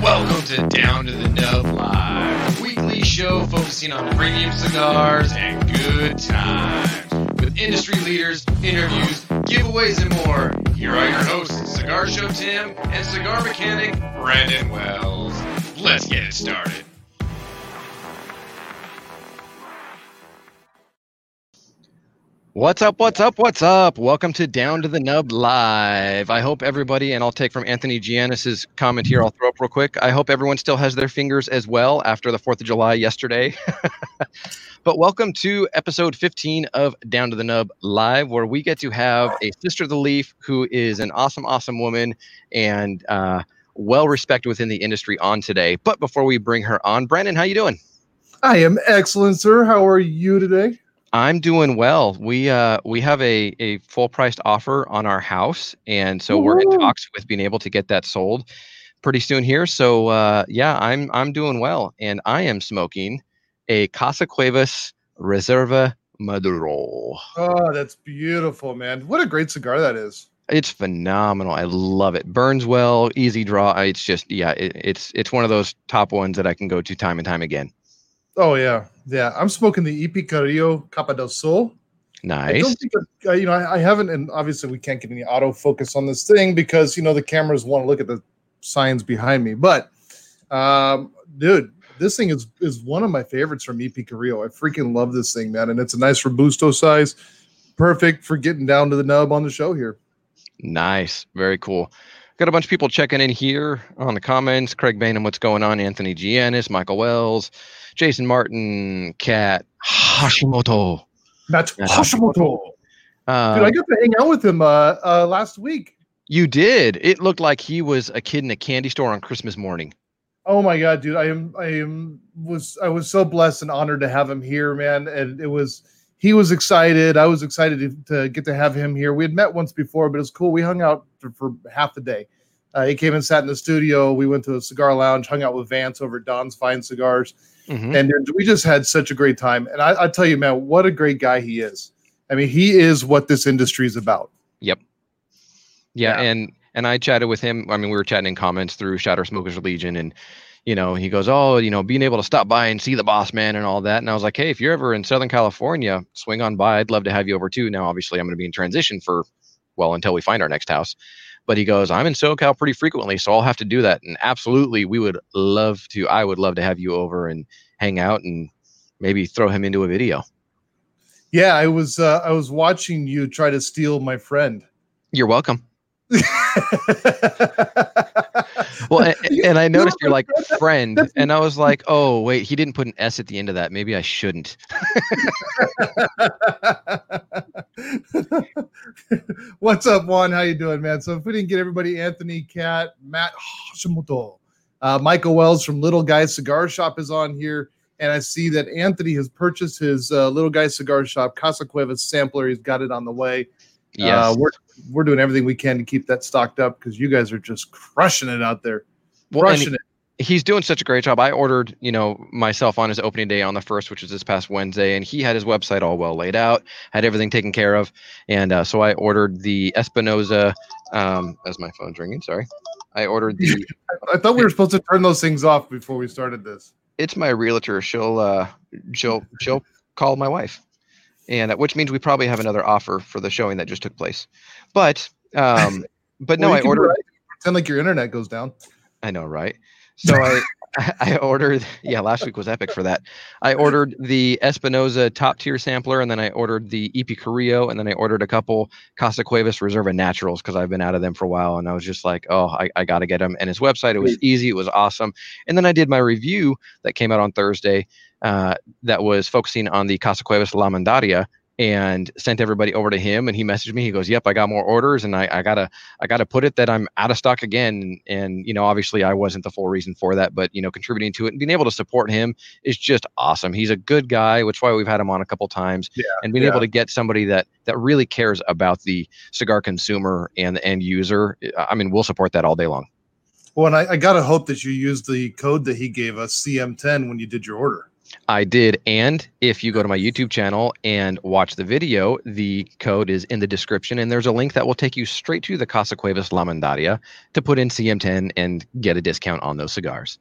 Welcome to Down to the Nub Live, weekly show focusing on premium cigars and good times. With industry leaders, interviews, giveaways, and more, here are your hosts, Cigar Show Tim and cigar mechanic Brandon Wells. Let's get it started. What's up? What's up? What's up? Welcome to Down to the Nub Live. I hope everybody, and I'll take from Anthony Giannis's comment here, I'll throw up real quick. I hope everyone still has their fingers as well after the 4th of July yesterday. but welcome to episode 15 of Down to the Nub Live, where we get to have a sister of the leaf who is an awesome, awesome woman and uh, well respected within the industry on today. But before we bring her on, Brandon, how you doing? I am excellent, sir. How are you today? I'm doing well. We uh we have a a full priced offer on our house, and so we're in talks with being able to get that sold pretty soon here. So uh, yeah, I'm I'm doing well, and I am smoking a Casa Cuevas Reserva Maduro. Oh, that's beautiful, man. What a great cigar that is. It's phenomenal. I love it. Burns well, easy draw. It's just yeah, it, it's it's one of those top ones that I can go to time and time again. Oh yeah, yeah. I'm smoking the EP Carrillo Capa del Sol. I Nice. don't think uh, you know. I, I haven't, and obviously we can't get any autofocus on this thing because you know the cameras want to look at the signs behind me. But, um, dude, this thing is is one of my favorites from EP Carrillo. I freaking love this thing, man, and it's a nice robusto size, perfect for getting down to the nub on the show here. Nice. Very cool. Got a bunch of people checking in here on the comments. Craig Bainham, what's going on? Anthony Giannis, Michael Wells, Jason Martin, Kat Hashimoto. That's Hashimoto. Uh, Dude, I got to hang out with him uh, uh, last week. you did. It looked like he was a kid in a candy store on Christmas morning. Oh my god, dude! I am, I am, was, I was so blessed and honored to have him here, man. And it was, he was excited. I was excited to, to get to have him here. We had met once before, but it was cool. We hung out for, for half the day. Uh, he came and sat in the studio. We went to a cigar lounge, hung out with Vance over Don's Fine Cigars, Mhm. and we just had such a great time. And I, I tell you, man, what a great guy he is. I mean, he is what this industry is about. Yeah, Yeah. and and I chatted with him. I mean, we were chatting in comments through Shatter Smokers Legion, and you know, he goes, "Oh, you know, being able to stop by and see the boss man and all that." And I was like, "Hey, if you're ever in Southern California, swing on by. I'd love to have you over too." Now, obviously, I'm going to be in transition for well until we find our next house. But he goes, "I'm in SoCal pretty frequently, so I'll have to do that." And absolutely, we would love to. I would love to have you over and hang out and maybe throw him into a video. Yeah, I was, uh, I was watching you try to steal my friend. You're welcome. Well, and, and I noticed you're like friend, and I was like, oh wait, he didn't put an S at the end of that. Maybe I shouldn't. What's up, Juan? How you doing, man? So if we didn't get everybody, Anthony, Cat, Matt Hashimoto, uh, Michael Wells from Little Guy Cigar Shop is on here, and I see that Anthony has purchased his uh, Little Guy Cigar Shop Casa Cuevas sampler. He's got it on the way. Yes. Uh, we're we're doing everything we can to keep that stocked up because you guys are just crushing it out there, well, crushing it. he's doing such a great job. I ordered, you know, myself on his opening day on the first, which was this past Wednesday, and he had his website all well laid out, had everything taken care of, and uh, so I ordered the Espinosa. Um, as my phone's ringing, sorry. I ordered the. I thought we were supposed to turn those things off before we started this. it's my realtor. She'll uh, she'll she'll call my wife, and which means we probably have another offer for the showing that just took place. But um, but no, I ordered. Pretend like your internet goes down. I know, right? So I I ordered. Yeah, last week was epic for that. I ordered the Espinosa top tier sampler, and then I ordered the EP Carrillo, and then I ordered a couple Casa Cuevas Reserva Naturals because I've been out of them for a while, and I was just like, oh, I, I got to get them. And his website, it was easy, it was awesome. And then I did my review that came out on Thursday, uh, that was focusing on the Casa Cuevas La Mandaria. And sent everybody over to him, and he messaged me. He goes, "Yep, I got more orders, and I, I gotta I got to put it that I'm out of stock again. And, and, you know, obviously I wasn't the full reason for that, but, you know, contributing to it and being able to support him is just awesome. He's a good guy, which is why we've had him on a couple times. Yeah, and being yeah. able to get somebody that, that really cares about the cigar consumer and the end user. I mean, we'll support that all day long. Well, and I, I gotta hope that you used the code that he gave us, CM10, when you did your order. I did. And if you go to my YouTube channel and watch the video, the code is in the description. And there's a link that will take you straight to the Casa Cuevas La Mandaria to put in CM10 and get a discount on those cigars.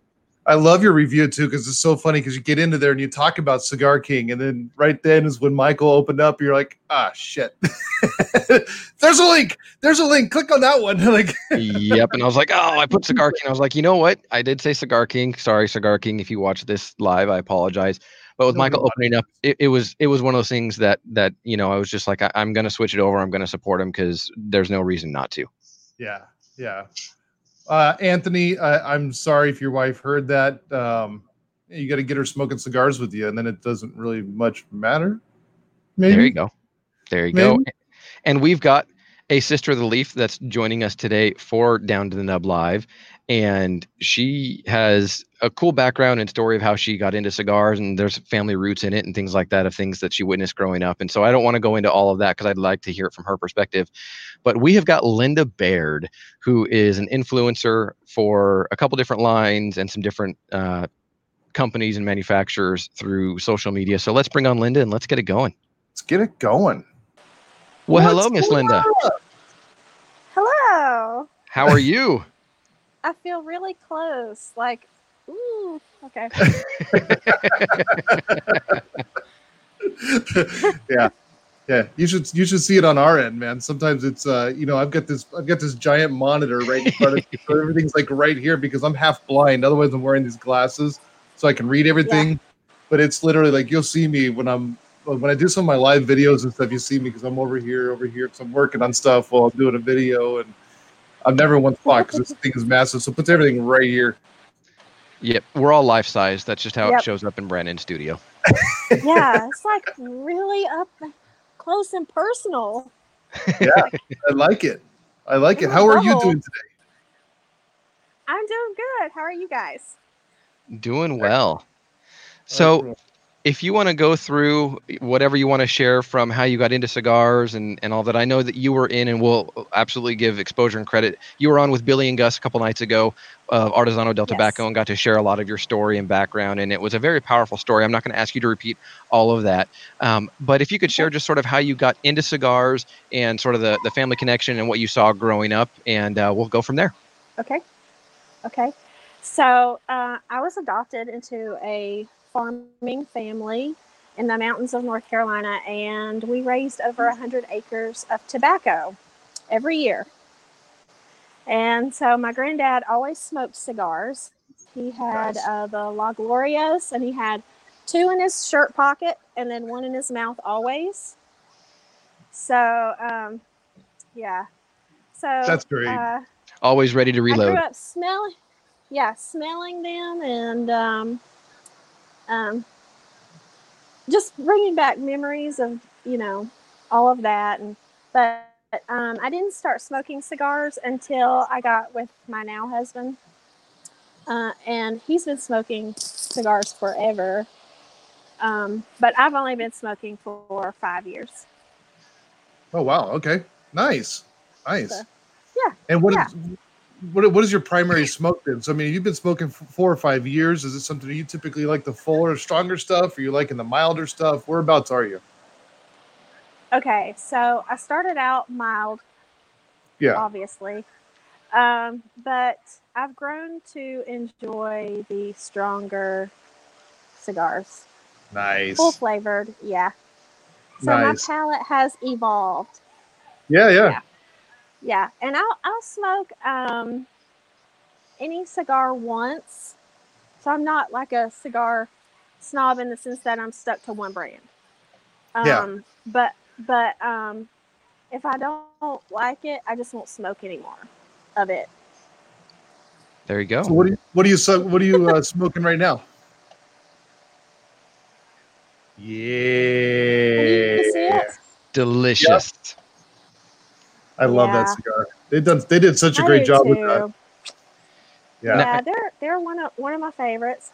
I love your review too because it's so funny because you get into there and you talk about Cigar King, and then right then is when Michael opened up. You're like, ah, shit. There's a link. There's a link. Click on that one. like, yep. And I was like, oh, I put Cigar King. I was like, you know what? I did say Cigar King. Sorry, Cigar King. If you watch this live, I apologize. But with Michael opening up, it, it was it was one of those things that that you know I was just like, I, I'm gonna switch it over. I'm gonna support him because there's no reason not to. yeah, yeah. Uh, Anthony, I, I'm sorry if your wife heard that. Um, you got to get her smoking cigars with you, and then it doesn't really much matter. Maybe. There you go. There you go. And we've got a sister of the leaf that's joining us today for Down to the Nub Live. And she has a cool background and story of how she got into cigars, and there's family roots in it and things like that of things that she witnessed growing up. And so I don't want to go into all of that because I'd like to hear it from her perspective. But we have got Linda Baird, who is an influencer for a couple different lines and some different uh, companies and manufacturers through social media. So let's bring on Linda and let's get it going. Let's get it going. Well, What's hello, Miss Linda. Hello. How are you? I feel really close. Like, ooh, okay. yeah yeah you should you should see it on our end man sometimes it's uh you know i've got this i've got this giant monitor right in front of me so everything's like right here because i'm half blind otherwise i'm wearing these glasses so i can read everything but it's literally like you'll see me when i'm when i do some of my live videos and stuff you see me because i'm over here over here because i'm working on stuff while i'm doing a video and i'm never in one spot because this thing is massive so it puts everything right here Yep, we're all life size. That's just how it shows up in Brandon's studio. Yeah, it's like really up close and personal. Yeah, I like it i like it how are you doing today I'm doing good. How are you guys? Doing well. So, if you want to go through whatever you want to share from how you got into cigars and, and all that, I know that you were in, and we'll absolutely give exposure and credit. You were on with Billy and Gus a couple nights ago of Artesano del Yes. Tobacco and got to share a lot of your story and background, and it was a very powerful story. I'm not going to ask you to repeat all of that, um, but if you could share just sort of how you got into cigars and sort of the, the family connection and what you saw growing up, and uh, we'll go from there. Okay. Okay. So uh, I was adopted into a farming family in the mountains of North Carolina, and we raised over 100 acres of tobacco every year. And so my granddad always smoked cigars. He had Nice. uh, the La Glorias, and he had two in his shirt pocket and then one in his mouth always. So, um, yeah. So That's great. Uh, Always ready to I reload. grew up smelling, yeah, smelling them and um, um, just bringing back memories of you know all of that. And but um, I didn't start smoking cigars until I got with my now husband, uh, and he's been smoking cigars forever. Um, but I've only been smoking for five years. Oh wow. Okay. Nice. Nice. So, yeah, And what is yeah. What what is your primary smoke then? So I mean, you've been smoking for four or five years. Is it something you typically like the fuller, stronger stuff? Are you liking the milder stuff? Whereabouts are you? Okay, so I started out mild Yeah. obviously. Um, but I've grown to enjoy the stronger cigars, Nice. full flavored. Yeah. So Nice. my palate has evolved. Yeah, yeah. Yeah. Yeah, and I'll I'll smoke um, any cigar once. So I'm not like a cigar snob in the sense that I'm stuck to one brand. Um, Yeah. But but um, if I don't like it, I just won't smoke anymore of it. There you go. So what do you what are you what are you uh, smoking right now? Can Yeah. it? Delicious. I love that cigar. They done they did such a I great do job with that. Yeah. Yeah, they're they're one of one of my favorites.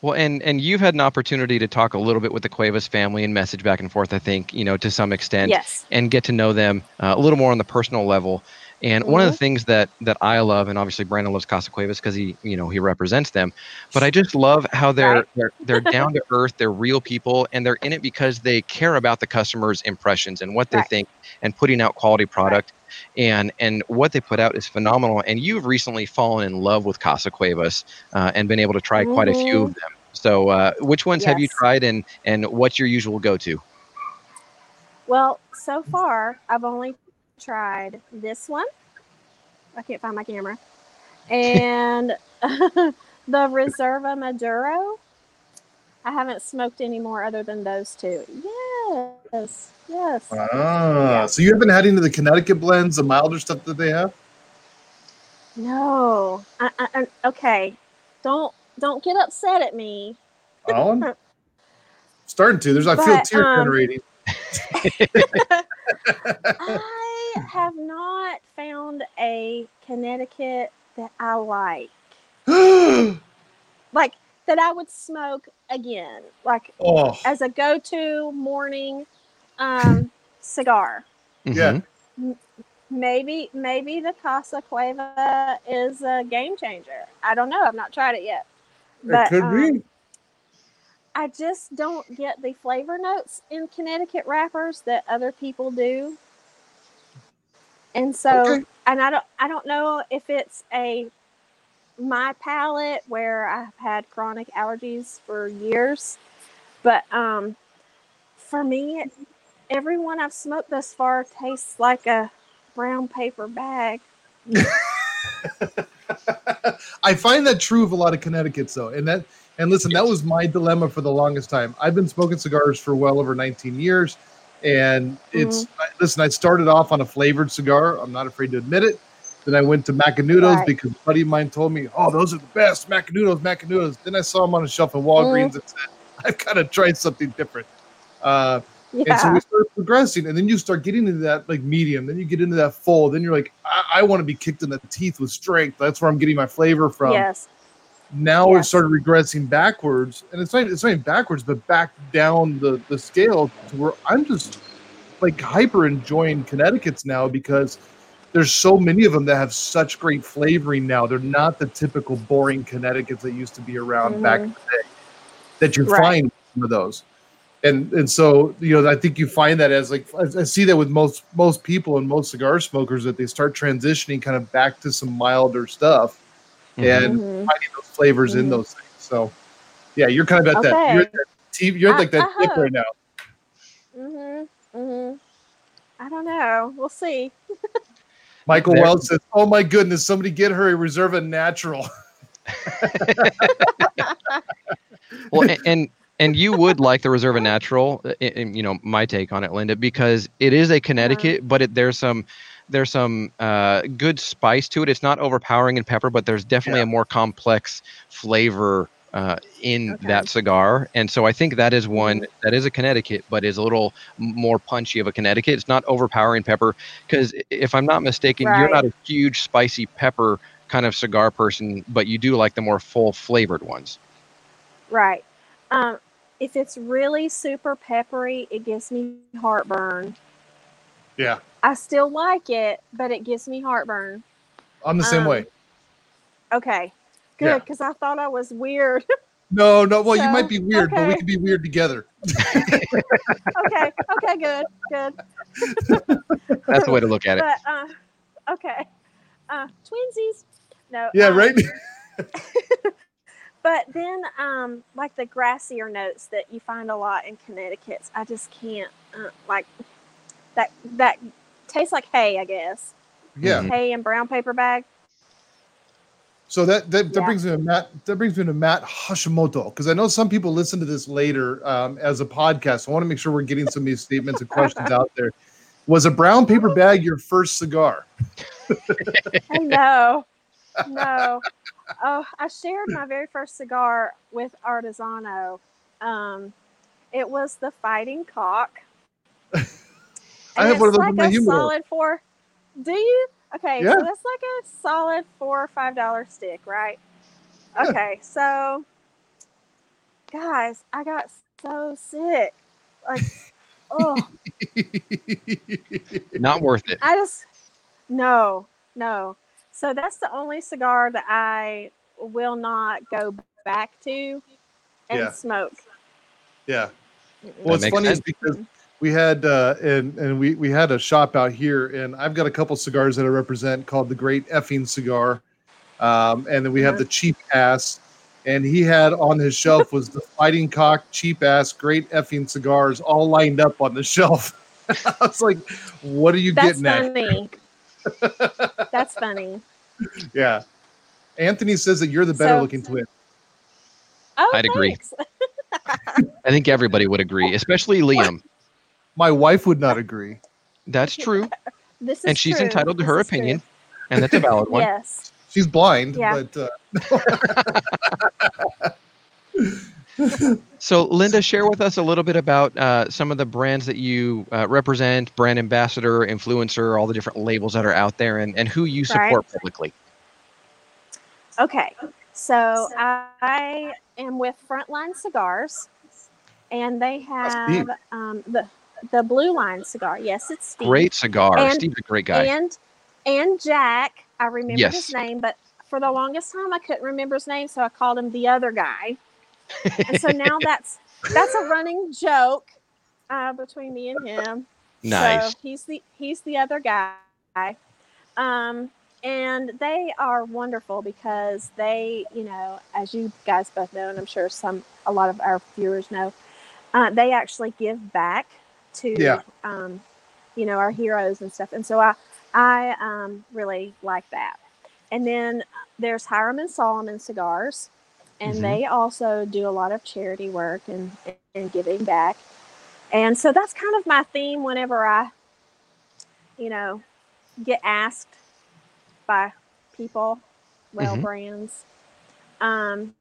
Well, and and you've had an opportunity to talk a little bit with the Cuevas family and message back and forth. I think you know to some extent, Yes. and get to know them uh, a little more on the personal level. And one of the things that that I love, and obviously Brandon loves Casa Cuevas because he, you know, he represents them. But I just love how they're Right. they're they're down to earth. They're real people, and they're in it because they care about the customer's impressions and what they Right. think, and putting out quality product. And and what they put out is phenomenal. And you've recently fallen in love with Casa Cuevas uh, and been able to try quite a few of them. So, uh, which ones have you tried, and and what's your usual go-to? Well, so far I've only tried this one. I can't find my camera. And the Reserva Maduro. I haven't smoked any more other than those two. Yes. Yes. Ah, so you haven't had any of the Connecticut blends, the milder stuff that they have? No. I, I, I- okay. Don't don't get upset at me. Oh, starting to. There's I feel But, tear um, generating. I have not found a Connecticut that I like. oh, Like that I would smoke again. Like as a go-to morning um, cigar. Yeah. Mhm. Maybe maybe the Casa Cueva is a game changer. I don't know. I've not tried it yet. it could um, be. I just don't get the flavor notes in Connecticut wrappers that other people do. And so Okay. and I don't I don't know if it's a my palate where I've had chronic allergies for years. But um for me everyone I've smoked thus far tastes like a brown paper bag. I find that true of a lot of Connecticut, though, and that and listen, that was my dilemma for the longest time. I've been smoking cigars for well over 19 years, and it's Mm-hmm. I, listen. I started off on a flavored cigar. I'm not afraid to admit it. Then I went to Macanudos Right. because a buddy of mine told me, "Oh, those are the best Macanudos, Macanudos." Then I saw them on a shelf in Walgreens and said, "I've got to try something different." Uh, and so we start progressing, and then you start getting into that like medium. Then you get into that full. Then you're like, I, I want to be kicked in the teeth with strength. That's where I'm getting my flavor from. yes. Now we've Yes. started regressing backwards, and it's not it's not even backwards, but back down the the scale to where I'm just like hyper enjoying Connecticut's now because there's so many of them that have such great flavoring now. They're not the typical boring Connecticut's that used to be around back in the day that you Mm-hmm. Right. find some of those. And and so you know I think you find that as like I I see that with most most people and most cigar smokers that they start transitioning kind of back to some milder stuff Mhm. and Mhm. finding those flavors in Mhm. those things. So, yeah, you're kind of at that. You're, Okay. at that TV, you're at I- like that I dip right now. Mhm. Mhm. I don't know. We'll see. Michael There- Wells says, "Oh my goodness, somebody get her a Reserva Natural." well a- and and you would like the reserva natural uh, i- i- you know my take on it linda because it is a connecticut but it, there's some there's some uh, good spice to it it's not overpowering in pepper but there's definitely Yeah. a more complex flavor uh, in Okay. that cigar and so i think that is one that is a connecticut but is a little more punchy of a connecticut it's not overpowering pepper because if i'm not mistaken you're not a huge spicy pepper kind of cigar person but you do like the more full flavored ones Right. Um, if it's really super peppery, it gives me heartburn. Yeah, I still like it, but it gives me heartburn. I'm the same Um, way. Okay. Yeah. Good, because I thought I was weird. No, no. Well, you might be weird, but we can be weird together. okay. Okay. Good. Good. that's the way to look at it But uh, okay. Uh, twinsies. No. Yeah, um, right. But then, um, like the grassier notes that you find a lot in Connecticut's, I just can't uh, like that. That tastes like hay, I guess. yeah. Mhm. Hay and brown paper bag. So that that, that Yeah. brings me to Matt. That brings me to Matt Hashimoto because I know some people listen to this later um, as a podcast. So I want to make sure we're getting some of these statements and questions out there. Was a brown paper bag your first cigar? Hey, no, no. Oh, I shared my very first cigar with Artesano. Um, it was the Fighting Cock. I have one of it's those in like my a humidor. solid four. Do you? Okay, Yeah. so that's like a solid four or five dollar stick, right? Yeah. Okay, so guys, I got so sick. Like, oh, not worth it I just No, no. So that's the only cigar that I will not go back to and Yeah. smoke. Yeah. Well, what's makes funny sense. is because we had uh, and and we we had a shop out here, and I've got a couple cigars that I represent called the Great Effing Cigar, um, and then we have the Cheap Ass, and he had on his shelf was the Fighting Cock Cheap Ass Great Effing Cigars all lined up on the shelf. I was like, "What are you That's getting at?" funny. That's funny. Yeah. Anthony says that you're the better So- looking twin. Oh, I'd agree. I think everybody would agree, especially Liam. My wife would not agree. That's true, This is and she's true. entitled to This her is true. opinion, and that's a valid one. Yes. She's blind, Yeah. but uh, So, Linda, share with us a little bit about uh, some of the brands that you uh, represent, brand ambassador, influencer, all the different labels that are out there, and, and who you Right. support publicly. Okay. So I am with Frontline Cigars, and they have um, the the Blue Line cigar. Yes, it's Steve. Great cigar. And- Steve's a great guy. And and Jack. I remember Yes. his name, but for the longest time I couldn't remember his name, so I called him the other guy. And so now that's that's a running joke uh, between me and him. nice. So he's the he's the other guy. Um, and they are wonderful because they, you know, as you guys both know, and I'm sure some a lot of our viewers know, uh, they actually give back to Yeah. um, you know, our heroes and stuff. And so I I um really like that. And then there's Hiram and Solomon cigars. And Mhm. they also do a lot of charity work and, and giving back. And so that's kind of my theme whenever I, you know, get asked by people, well, Mhm. brands. Um,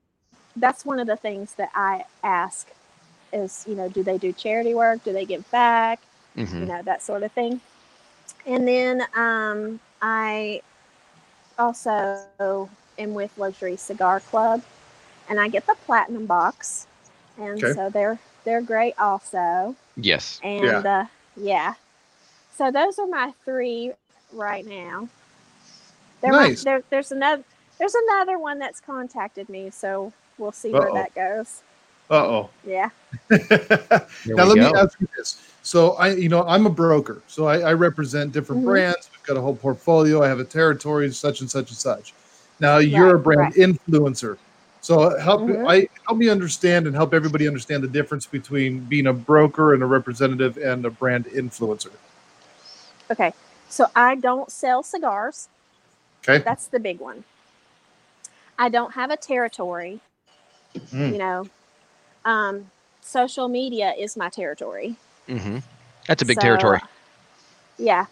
that's one of the things that I ask is, you know, do they do charity work? Do they give back? You Mhm. know, that sort of thing. And then um, I also am with Luxury Cigar Club, and I get the platinum box, and Okay. so they're they're great also. Yes. And yeah. Uh, yeah. So those are my three right now. There might- Nice. there, there's another there's another one that's contacted me, so we'll see where Uh-oh. that goes. Uh oh. Yeah. Now let go. me ask you this. So I, you know, I'm a broker, so I, I represent different Mhm. brands. We've got a whole portfolio. I have a territory, such and such and such. Now you're a brand right. influencer, so help Mhm. I help me understand and help everybody understand the difference between being a broker and a representative and a brand influencer. Okay. So I don't sell cigars. Okay. That's the big one. I don't have a territory. Mm. You know, um, social media is my territory. hmm That's a big So, territory. Yeah.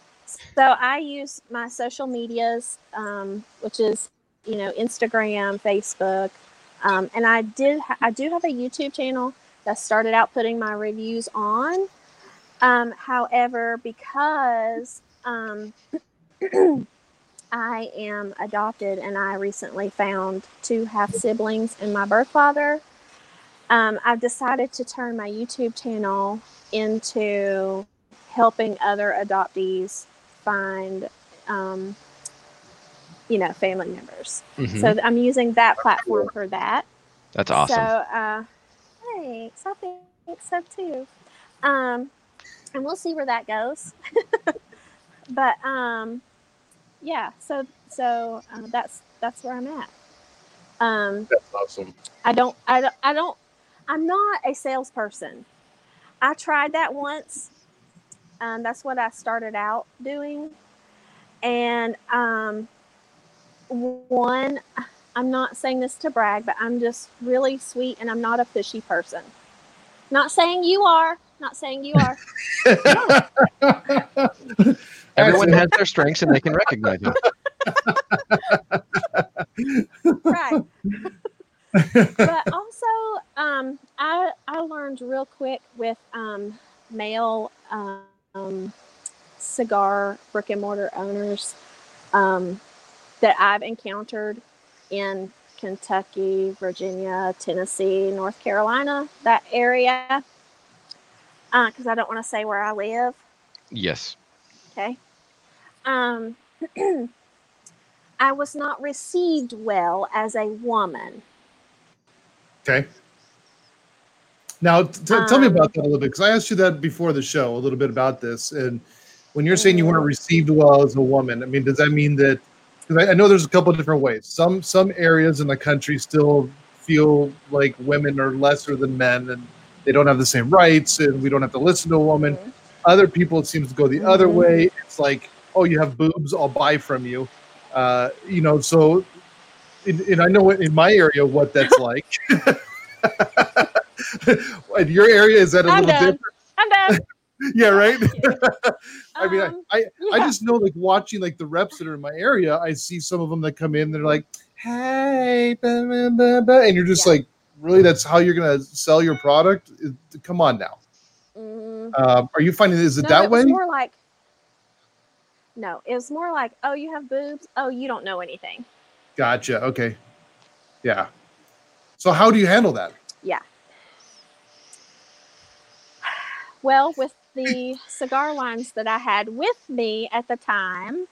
So I use my social medias, um, which is you know Instagram, Facebook, um, and I did ha- I do have a YouTube channel that started out putting my reviews on. Um, however, because um, I am adopted and I recently found two half siblings and my birth father, um, I've decided to turn my YouTube channel into helping other adoptees find, um, you know, family members. Mhm. So I'm using that platform for that. That's awesome. So, uh, thanks. I think so too. Um, and we'll see where that goes. but um, yeah. So so uh, that's that's where I'm at. Um, That's awesome. I don't, I don't, I don't, I'm not a salesperson. I tried that once. Um, that's what I started out doing. And um, one, I'm not saying this to brag, but I'm just really sweet and I'm not a fishy person. Not saying you are, not saying you are. Everyone has their strengths and they can recognize them. right. But also, um, I I learned real quick with um, male um, cigar brick and mortar owners um, that I've encountered in Kentucky, Virginia, Tennessee, North Carolina, that area. Because I don't want to say where I live. Yes. Okay. Um, I was not received well as a woman. Okay. Now, t- t- tell me Um, about that a little bit because I asked you that before the show a little bit about this. And when you're saying you weren't Mhm. received well as a woman, I mean, does that mean that? Because I, I know there's a couple of different ways. Some some areas in the country still feel like women are lesser than men and they don't have the same rights, and we don't have to listen to a woman. Mhm. Other people, it seems to go the other Mhm. way. It's like, oh, you have boobs, I'll buy from you. Uh, you know, so, and, and I know in my area what that's like. in your area, is that a I'm little done. different? I'm done. Yeah, right. I mean, Um, I, I, I just know like watching like the reps that are in my area, I see some of them that come in, they're like, hey, blah, blah, blah, blah," and you're just Yeah. like, really, that's how you're gonna sell your product? Come on now. Mm, Um, are you finding is it no, that it way? more like no, it was more like, oh, you have boobs. Oh, you don't know anything. Gotcha. Okay. Yeah. So how do you handle that? Yeah. Well, with the cigar lines that I had with me at the time,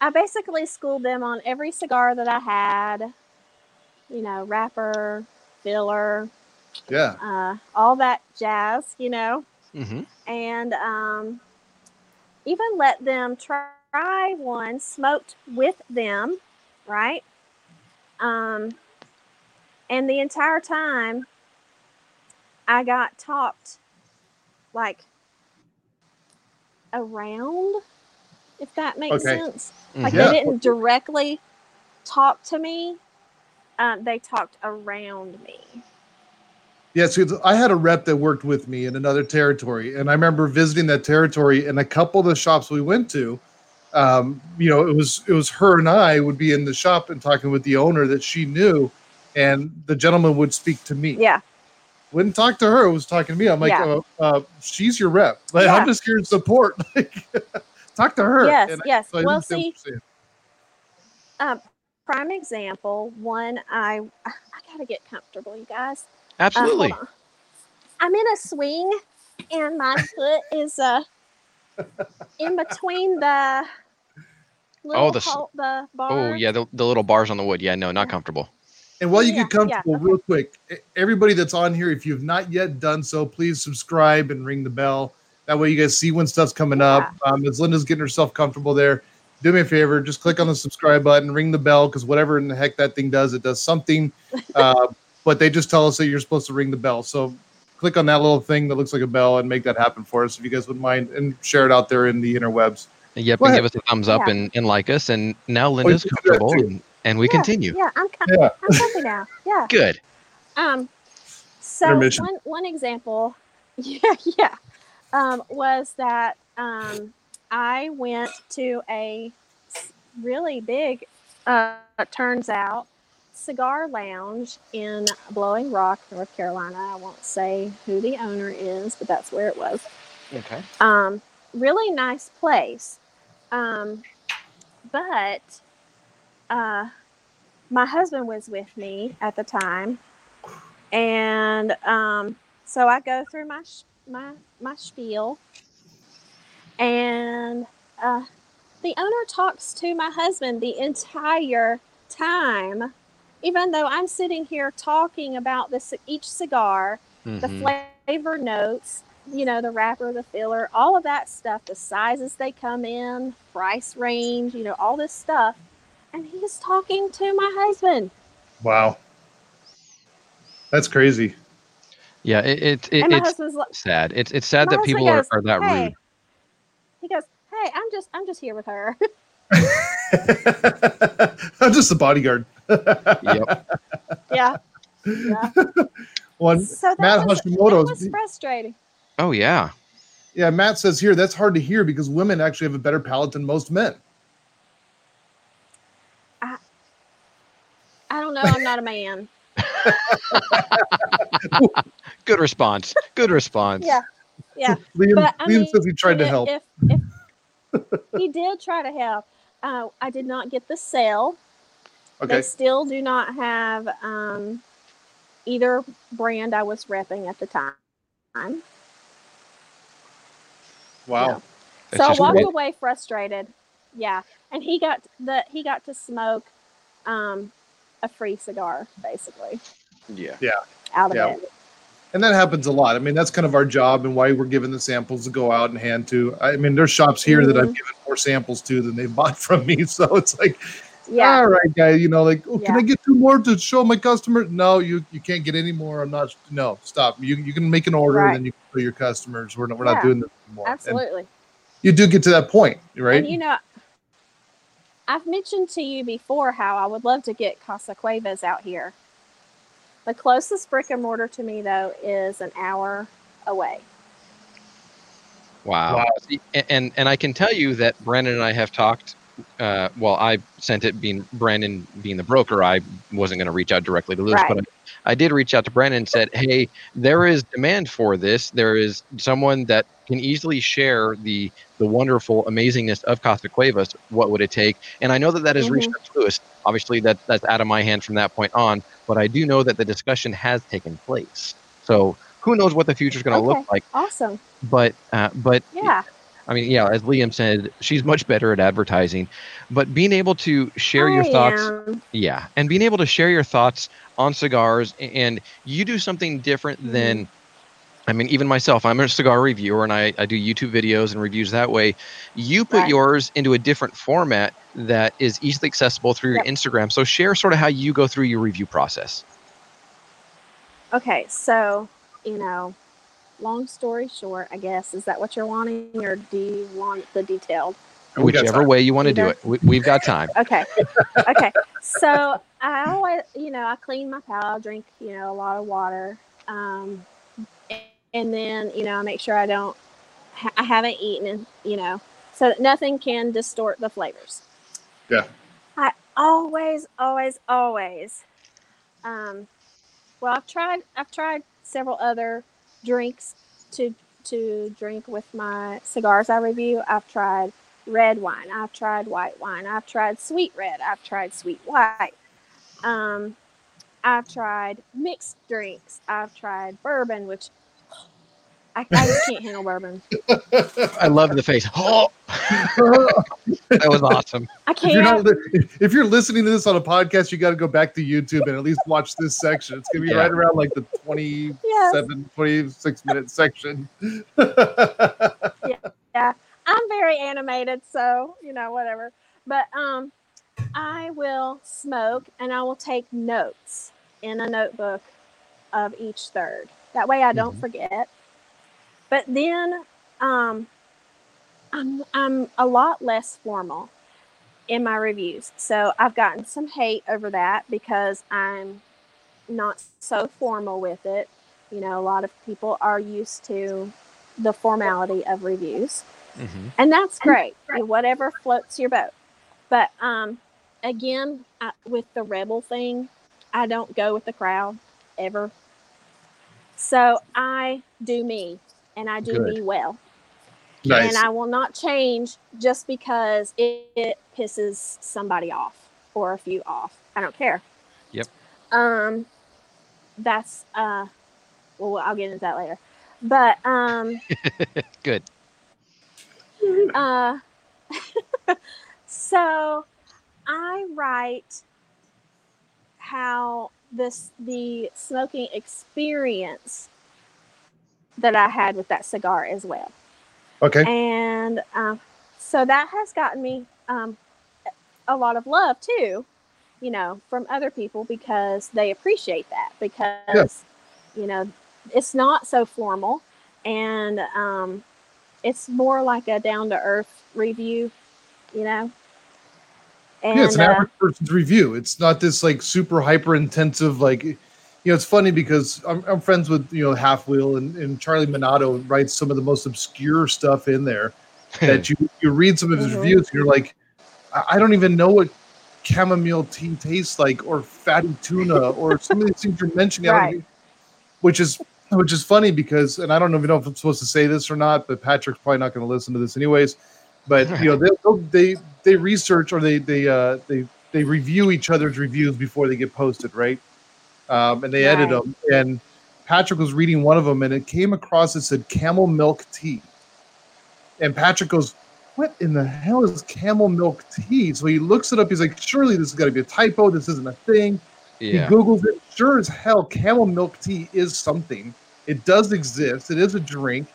I basically schooled them on every cigar that I had, you know, wrapper, filler, Yeah. uh, all that jazz, you know, hmm and um, even let them try one smoked with them, right? Um, and the entire time, I got talked like around, if that makes Okay. sense. Like Yeah. they didn't directly talk to me; um, they talked around me. Yeah, so I had a rep that worked with me in another territory, and I remember visiting that territory. And a couple of the shops we went to, um, you know, it was it was her and I would be in the shop and talking with the owner that she knew, and the gentleman would speak to me. Yeah, Wouldn't talk to her; it was talking to me. I'm like, Yeah. uh, uh, she's your rep. Like, Yeah. I'm just here to support. Like, talk to her. yes, And I- yes. so well, see, you're um, prime example. One, I I gotta get comfortable, you guys. Uh, Absolutely. on. I'm in a swing, and my foot is uh in between the little the s- the bar. oh yeah, the, the little bars on the wood. Yeah, no, not Yeah. comfortable. And while you Yeah, get comfortable, yeah, okay. real quick, everybody that's on here, if you've not yet done so, please subscribe and ring the bell. That way, you guys see when stuff's coming up. Um, as Linda's getting herself comfortable there, do me a favor, just click on the subscribe button, ring the bell, because whatever in the heck that thing does, it does something. Uh, but they just tell us that you're supposed to ring the bell. So click on that little thing that looks like a bell and make that happen for us, if you guys would mind, and share it out there in the interwebs. Yep, and give us a thumbs up Yeah. and, and like us. And now Linda's can do that comfortable, and, and we Yeah, continue. Yeah, I'm com- Yeah. I'm comfy now. Yeah. Good. Um, so one one example, yeah, yeah, um, was that um, I went to a really big, uh, it turns out, cigar lounge in Blowing Rock, North Carolina. I won't say who the owner is, but that's where it was. Okay. Um, really nice place. Um, but uh, my husband was with me at the time, and um, so I go through my sh- my my spiel, and uh, the owner talks to my husband the entire time, even though I'm sitting here talking about this each cigar the Mhm. flavor notes, you know, the wrapper, the filler, all of that stuff, the sizes they come in, price range, you know, all this stuff. And he's talking to my husband. Wow. That's crazy. Yeah, it, it, it it's like, sad. It's it's sad that people are, goes, are that hey. rude. He goes, Hey, I'm just I'm just here with her. I'm just a bodyguard. Yep. yeah. Yeah. One, So that Matt was, Hashimoto- that was frustrating. Oh yeah. yeah, Matt says here that's hard to hear because women actually have a better palate than most men. I I don't know, I'm not a man. Good response. Good response. Yeah. Yeah. Liam, But I Liam mean, says he tried to help. If, if he did try to help, uh, I did not get the sale. Okay. They still do not have um, either brand I was repping at the time. Wow. No. So I walked great. away frustrated yeah, and he got the he got to smoke um, a free cigar basically Yeah. out of Yeah. it. And that happens a lot. I mean, that's kind of our job and why we're given the samples to go out and hand to. I mean, there's shops here that I've given more samples to than they bought from me. So it's like, Yeah, all right, guy, you know, like, oh, can I get two more to show my customer? No, you you can't get any more. I'm not. No, stop. You you can make an order Right. and then you can show your customers. We're not we're not doing this anymore. And absolutely. you do get to that point, right? And you know, I've mentioned to you before how I would love to get Casa Cuevas out here. The closest brick and mortar to me, though, is an hour away. Wow. Wow. See, a- And and I can tell you that Brandon and I have talked. Uh, well, I sent it being Brandon being the broker. I wasn't going to reach out directly to Lewis, Right. but I, I did reach out to Brandon and said, "Hey, there is demand for this. There is someone that can easily share the the wonderful amazingness of Casa Cuevas. What would it take?" And I know that that is Mhm. reached out to Lewis. Obviously, that that's out of my hand from that point on. But I do know that the discussion has taken place. So who knows what the future is going to Okay. look like? Awesome. But uh, but Yeah. I mean, yeah, as Liam said, she's much better at advertising, but being able to share your I thoughts, am. yeah, and being able to share your thoughts on cigars, and you do something different Mhm. than, I mean, even myself, I'm a cigar reviewer and I, I do YouTube videos and reviews that way. You put Right. yours into a different format that is easily accessible through your Instagram. So share sort of how you go through your review process. Okay, so, you know, long story short, I guess, is that what you're wanting, or do you want the detailed? Whichever way you want to do it, we, we've got time. Okay. okay. So I always, you know, I clean my palate, drink, you know, a lot of water. Um, and then, you know, I make sure I don't, I haven't eaten, and, you know, so that nothing can distort the flavors. Yeah. I always, always, always, um, well, I've tried, I've tried several other drinks to, to drink with my cigars I review. I've tried red wine. I've tried white wine. I've tried sweet red. I've tried sweet white. Um, I've tried mixed drinks. I've tried bourbon, which I, I just can't handle bourbon. I love the face. Oh, that was awesome. I if you're can't. if you're listening to this on a podcast, you got to go back to YouTube and at least watch this section. It's gonna be Yeah. right around like the 27, Yes. 26 minute section. Yeah. yeah. I'm very animated, so you know, whatever. But um, I will smoke and I will take notes in a notebook of each third. That way, I don't Mhm. forget. But then, um, I'm I'm a lot less formal in my reviews. So I've gotten some hate over that because I'm not so formal with it. You know, a lot of people are used to the formality of reviews. Hmm and that's great. and whatever floats your boat. But um again I, with the rebel thing i don't go with the crowd ever. So i do me and i do Good. me well nice. and i will not change just because it, it pisses somebody off or a few off i don't care Yep. um that's uh well i'll get into that later but um Good. uh, so I write how this the smoking experience that I had with that cigar as well, okay. and um, so that has gotten me um, a lot of love too, you know, from other people because they appreciate that because you know it's not so formal and um, it's more like a down to earth review, you know. And yeah, it's an uh, average person's review. It's not this like super hyper intensive like you know, it's funny because I'm, I'm friends with you know Half Wheel and, and Charlie Minato writes some of the most obscure stuff in there that you you read some of his Mhm. reviews and you're like, I, I don't even know what chamomile tea tastes like or fatty tuna or some of these things you're mentioning. Right. even- which is which is funny because and I don't even know if I'm supposed to say this or not, but Patrick's probably not going to listen to this anyways. But you know they they'll- they they research or they they uh they they review each other's reviews before they get posted, right? Um, and they edit Right. them. And Patrick was reading one of them, and it came across it said camel milk tea. And Patrick goes, what in the hell is camel milk tea? So he looks it up. He's like, surely this has got to be a typo. This isn't a thing. Yeah. He Googles it. Sure as hell, camel milk tea is something. It does exist. It is a drink.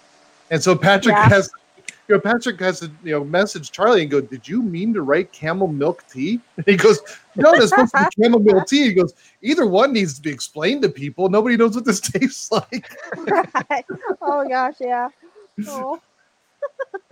And so Patrick Yeah. has, you know, Patrick has to, you know, message Charlie and go, "Did you mean to write camel milk tea?" And he goes, "No, that's supposed to be camel milk tea." He goes, "Either one needs to be explained to people. Nobody knows what this tastes like." right. Oh gosh, yeah. Oh,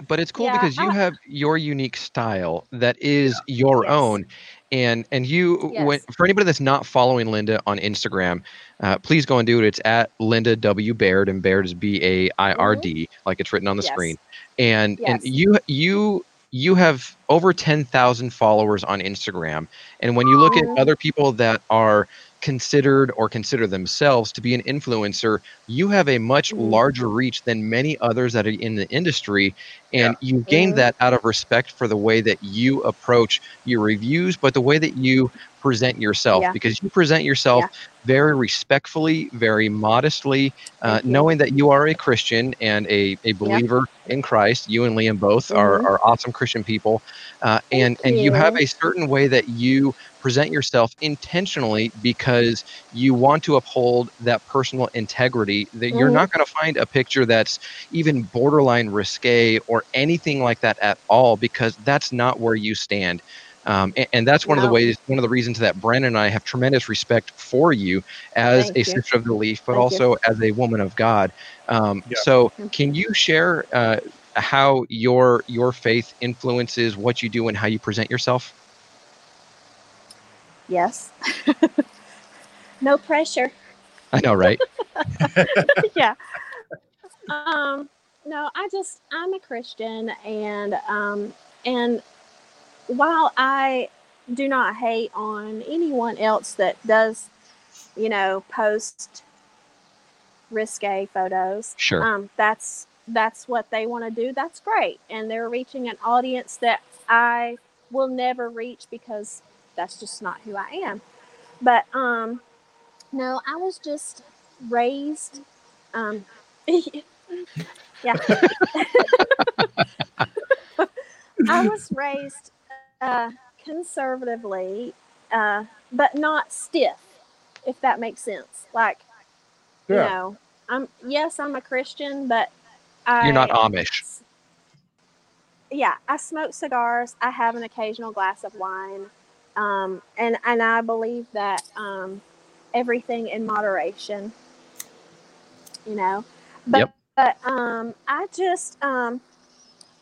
but it's cool Yeah, because you have your unique style that is your Yes. own and and you when, for anybody that's not following linda on instagram uh, please go and do it. It's at linda w. Baird and baird is b-a-i-r-d like it's written on the Yes. screen. And and you you you have over 10,000 followers on instagram. And when you look at other people that are considered or consider themselves to be an influencer you have a much Mhm. larger reach than many others that are in the industry and you gained Mhm. that out of respect for the way that you approach your reviews but the way that you present yourself Yeah. because you present yourself Yeah. very respectfully very modestly uh, knowing that you are a christian and a, a believer in christ you and liam both are, Mhm. are awesome christian people uh, and and you have a certain way that you present yourself intentionally because you want to uphold that personal integrity that you're Mhm. not going to find a picture that's even borderline risque or anything like that at all because that's not where you stand um, and, and that's one of the ways one of the reasons that brandon and i have tremendous respect for you as Thank a you. sister of the leaf but Thank you. also as a woman of god um, Yeah. so can you share uh, how your your faith influences what you do and how you present yourself yes. no pressure. i know right yeah. Um, no, I just I'm a Christian and um and while I do not hate on anyone else that does, you know, post risque photos, sure um, that's that's what they want to do. That's great, and they're reaching an audience that I will never reach because that's just not who I am. But um, no, I was just raised. Um, yeah, I was raised uh, conservatively, uh, but not stiff. If that makes sense, like you know, I'm yes, I'm a Christian, but I, you're not amish Yeah, I smoke cigars. I have an occasional glass of wine, um, and and I believe that um, everything in moderation. You know, but Yep. but um, I just um,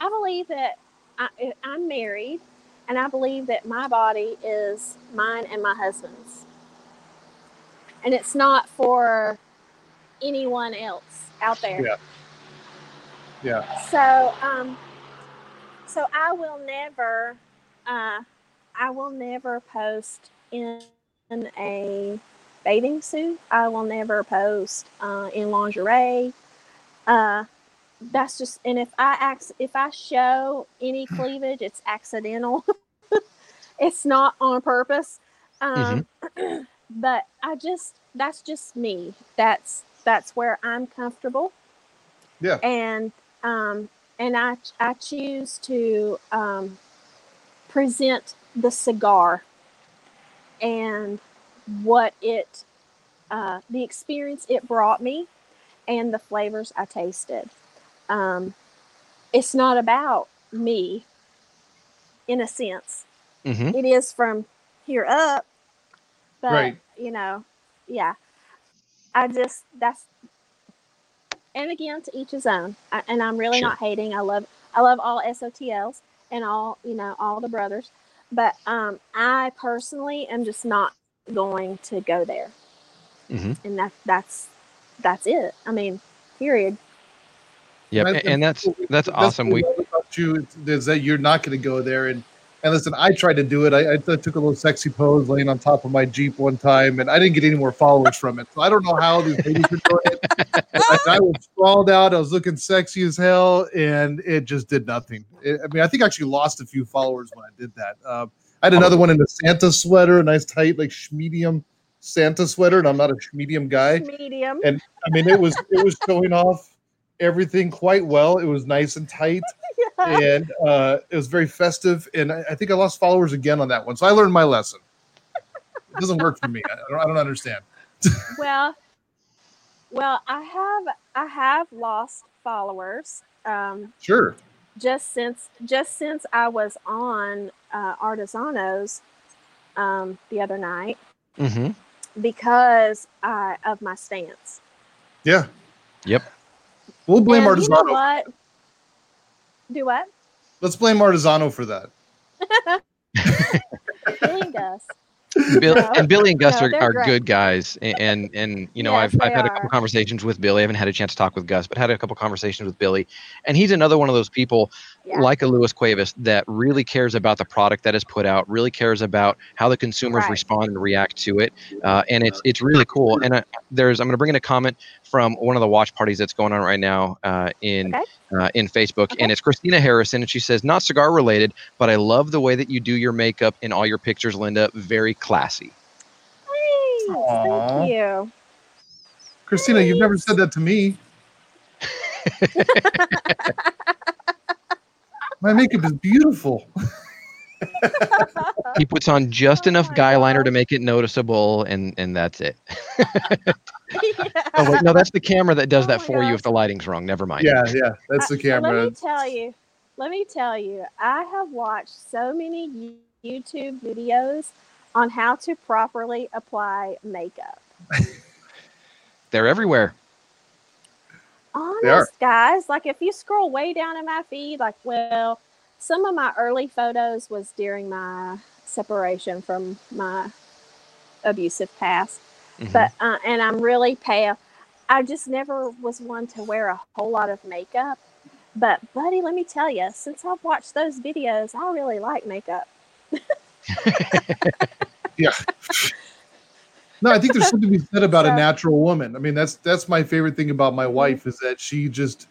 I believe that I, I'm married, and I believe that my body is mine and my husband's, and it's not for anyone else out there. Yeah. Yeah. So, um, so I will never, uh, I will never post in, in a bathing suit. I will never post uh, in lingerie. Uh, that's just, and if I act, if I show any cleavage, it's accidental. it's not on purpose. Um, but I just, that's just me. That's that's where I'm comfortable Yeah. and um, and I I choose to um, present the cigar and what it uh, the experience it brought me and the flavors I tasted. Um, it's not about me in a sense. hmm It is from here up, but Right. you know, yeah. I just that's and again to each his own. I, and I'm really Sure. not hating. I love I love all SOTLs and all you know all the brothers, but um, I personally am just not going to go there, hmm and that that's that's it. I mean, period. Yep. And I a- And that's that's That's awesome. We I about you is that you're not going to go there. And and listen, I tried to do it. I, I took a little sexy pose laying on top of my Jeep one time, and I didn't get any more followers from it. So I don't know how these ladies are doing it. I, I was sprawled out. I was looking sexy as hell, and it just did nothing. It- I mean, I think I actually lost a few followers when I did that. Um, I had another one in a Santa sweater, a nice tight like medium Santa sweater, and I'm not a medium guy. Medium. And I mean, it was it was showing off everything quite well. It was nice and tight. and uh, it was very festive. And I, I think I lost followers again on that one, so I learned my lesson. It doesn't work for me. I don't, I don't understand. well, well, I have I have lost followers. Um, Sure. just since just since I was on uh, Artesanos um, the other night hmm because I, of my stance. Yeah. Yep. We'll blame And you know what? Do what? Let's blame Artesano for that. Billy and Gus. Bill, No. and Billy and Gus No, are, they're great. good guys, a- and and you know Yes, I've I've they had a couple conversations with Billy. I haven't had a chance to talk with Gus, but had a couple conversations with Billy, and he's another one of those people Yeah. like a Louis Cuevas that really cares about the product that is put out, really cares about how the consumers Right. respond and react to it, uh, and it's it's really cool. And uh, there's I'm going to bring in a comment from one of the watch parties that's going on right now uh, in Okay. uh, in Facebook, Okay. and it's Christina Harrison, and she says not cigar related, but I love the way that you do your makeup in all your pictures, Linda. Very classy. Thanks. Thank you. Christina, you've never said that to me. My makeup is beautiful. he puts on just Oh enough my guy liner to make it noticeable and and that's it Yeah. oh wait no that's the camera that does Oh that my for you if the lighting's wrong never mind Yeah, yeah. That's uh, the I- so let camera. me tell you. Let me tell you. I have watched so many YouTube videos on how to properly apply makeup. they're everywhere They are. Honest, guys. Like if you scroll way down in my feed, like well, some of my early photos was during my separation from my abusive past. Mhm. but uh, and I'm really pale. I just never was one to wear a whole lot of makeup. But buddy, let me tell you, since I've watched those videos, I really like makeup. No, I think there's something to be said about a natural woman. I mean, that's that's my favorite thing about my mm-hmm. wife is that she just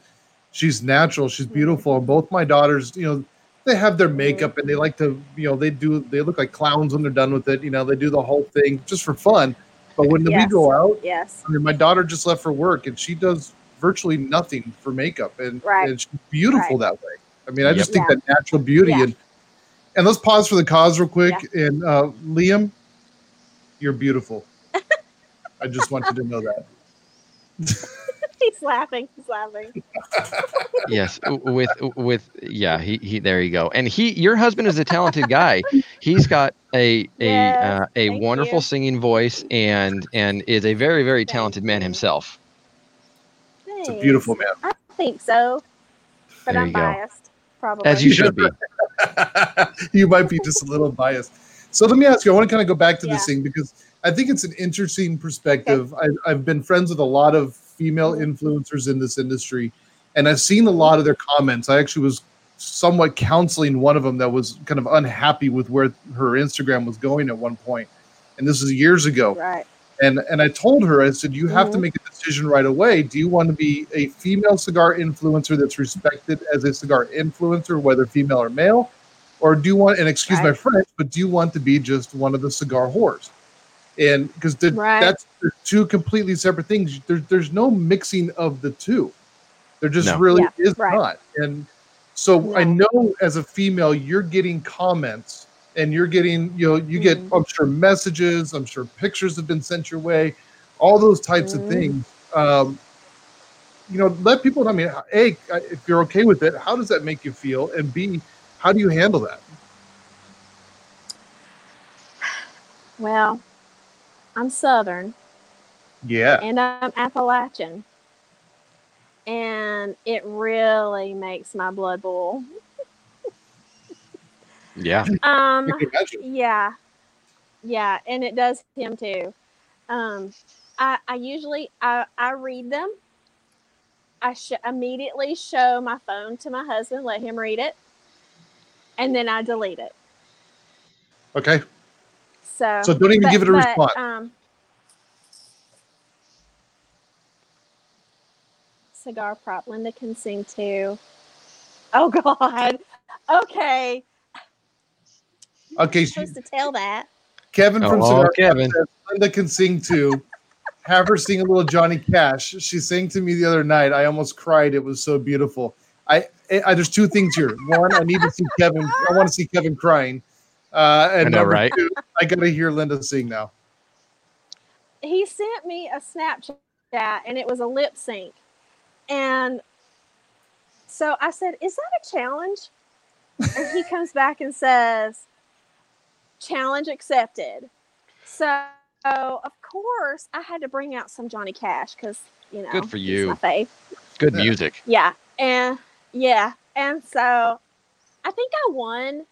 she's natural, she's mm-hmm. beautiful. And both my daughters, you know, they have their mm-hmm. makeup and they like to, you know, they do they look like clowns when they're done with it. You know, they do the whole thing just for fun. But when we go out, Yes. I mean, my daughter just left for work and she does virtually nothing for makeup, and, Right. and she's beautiful that way. I mean, I just think Yeah. that natural beauty Yeah. and and let's pause for the cause real quick. And uh, Liam, you're beautiful. I just want you to know that. He's laughing. He's laughing. yes with with yeah he, he there you go and he your husband is a talented guy he's got a a Yes, uh, a wonderful you. singing voice and and is a very very Thank talented man you. himself It's a beautiful man. I think so, but There I'm you go. biased. Probably. as you should be you might be just a little biased. So let me ask you. I want to kind of go back to this thing because I think it's an interesting perspective. I, I've been friends with a lot of female Mhm. influencers in this industry, and I've seen a lot of their comments. I actually was somewhat counseling one of them that was kind of unhappy with where her Instagram was going at one point, and this is years ago. Right. And and I told her, I said, you have to Mhm. make a decision right away. Do you want to be a female cigar influencer that's respected as a cigar influencer, whether female or male? Or do you want, and excuse my Right. French, but do you want to be just one of the cigar whores? And because Right. that's two completely separate things. There, there's no mixing of the two. There just No. really Yeah, is right. not. And so I know as a female, you're getting comments and you're getting, you know, you get, Mhm. I'm sure, messages, I'm sure pictures have been sent your way, all those types of Mhm. things. Um, you know, let people know. I mean, A, if you're okay with it, how does that make you feel? And B, how do you handle that? Well, I'm Southern. Yeah. and I'm Appalachian. And it really makes my blood boil. yeah Um, I can imagine. yeah, yeah, and it does him too. Um, I, I usually I, I read them. I sh- immediately show my phone to my husband, let him read it, and then I delete it. Okay. So, So don't even but- give it a but, response. Um, cigar prop. Linda can sing too. Oh God. Okay. Okay. I'm so supposed to tell that. Kevin from Oh, Cigar Kevin. says Linda can sing too. Have her sing a little Johnny Cash. She sang to me the other night. I almost cried. It was so beautiful. I uh, there's two things here. One, I need to see Kevin. I want to see Kevin crying. Uh, and I know, number right? two, I got to hear Linda sing now. he sent me a Snapchat and it was a lip sync. And so I said, Is that a challenge? And he comes back and says, Challenge accepted. So, of course, I had to bring out some Johnny Cash because, you know, Good for you. my fave. Good music. Yeah. And yeah. And so I think I won,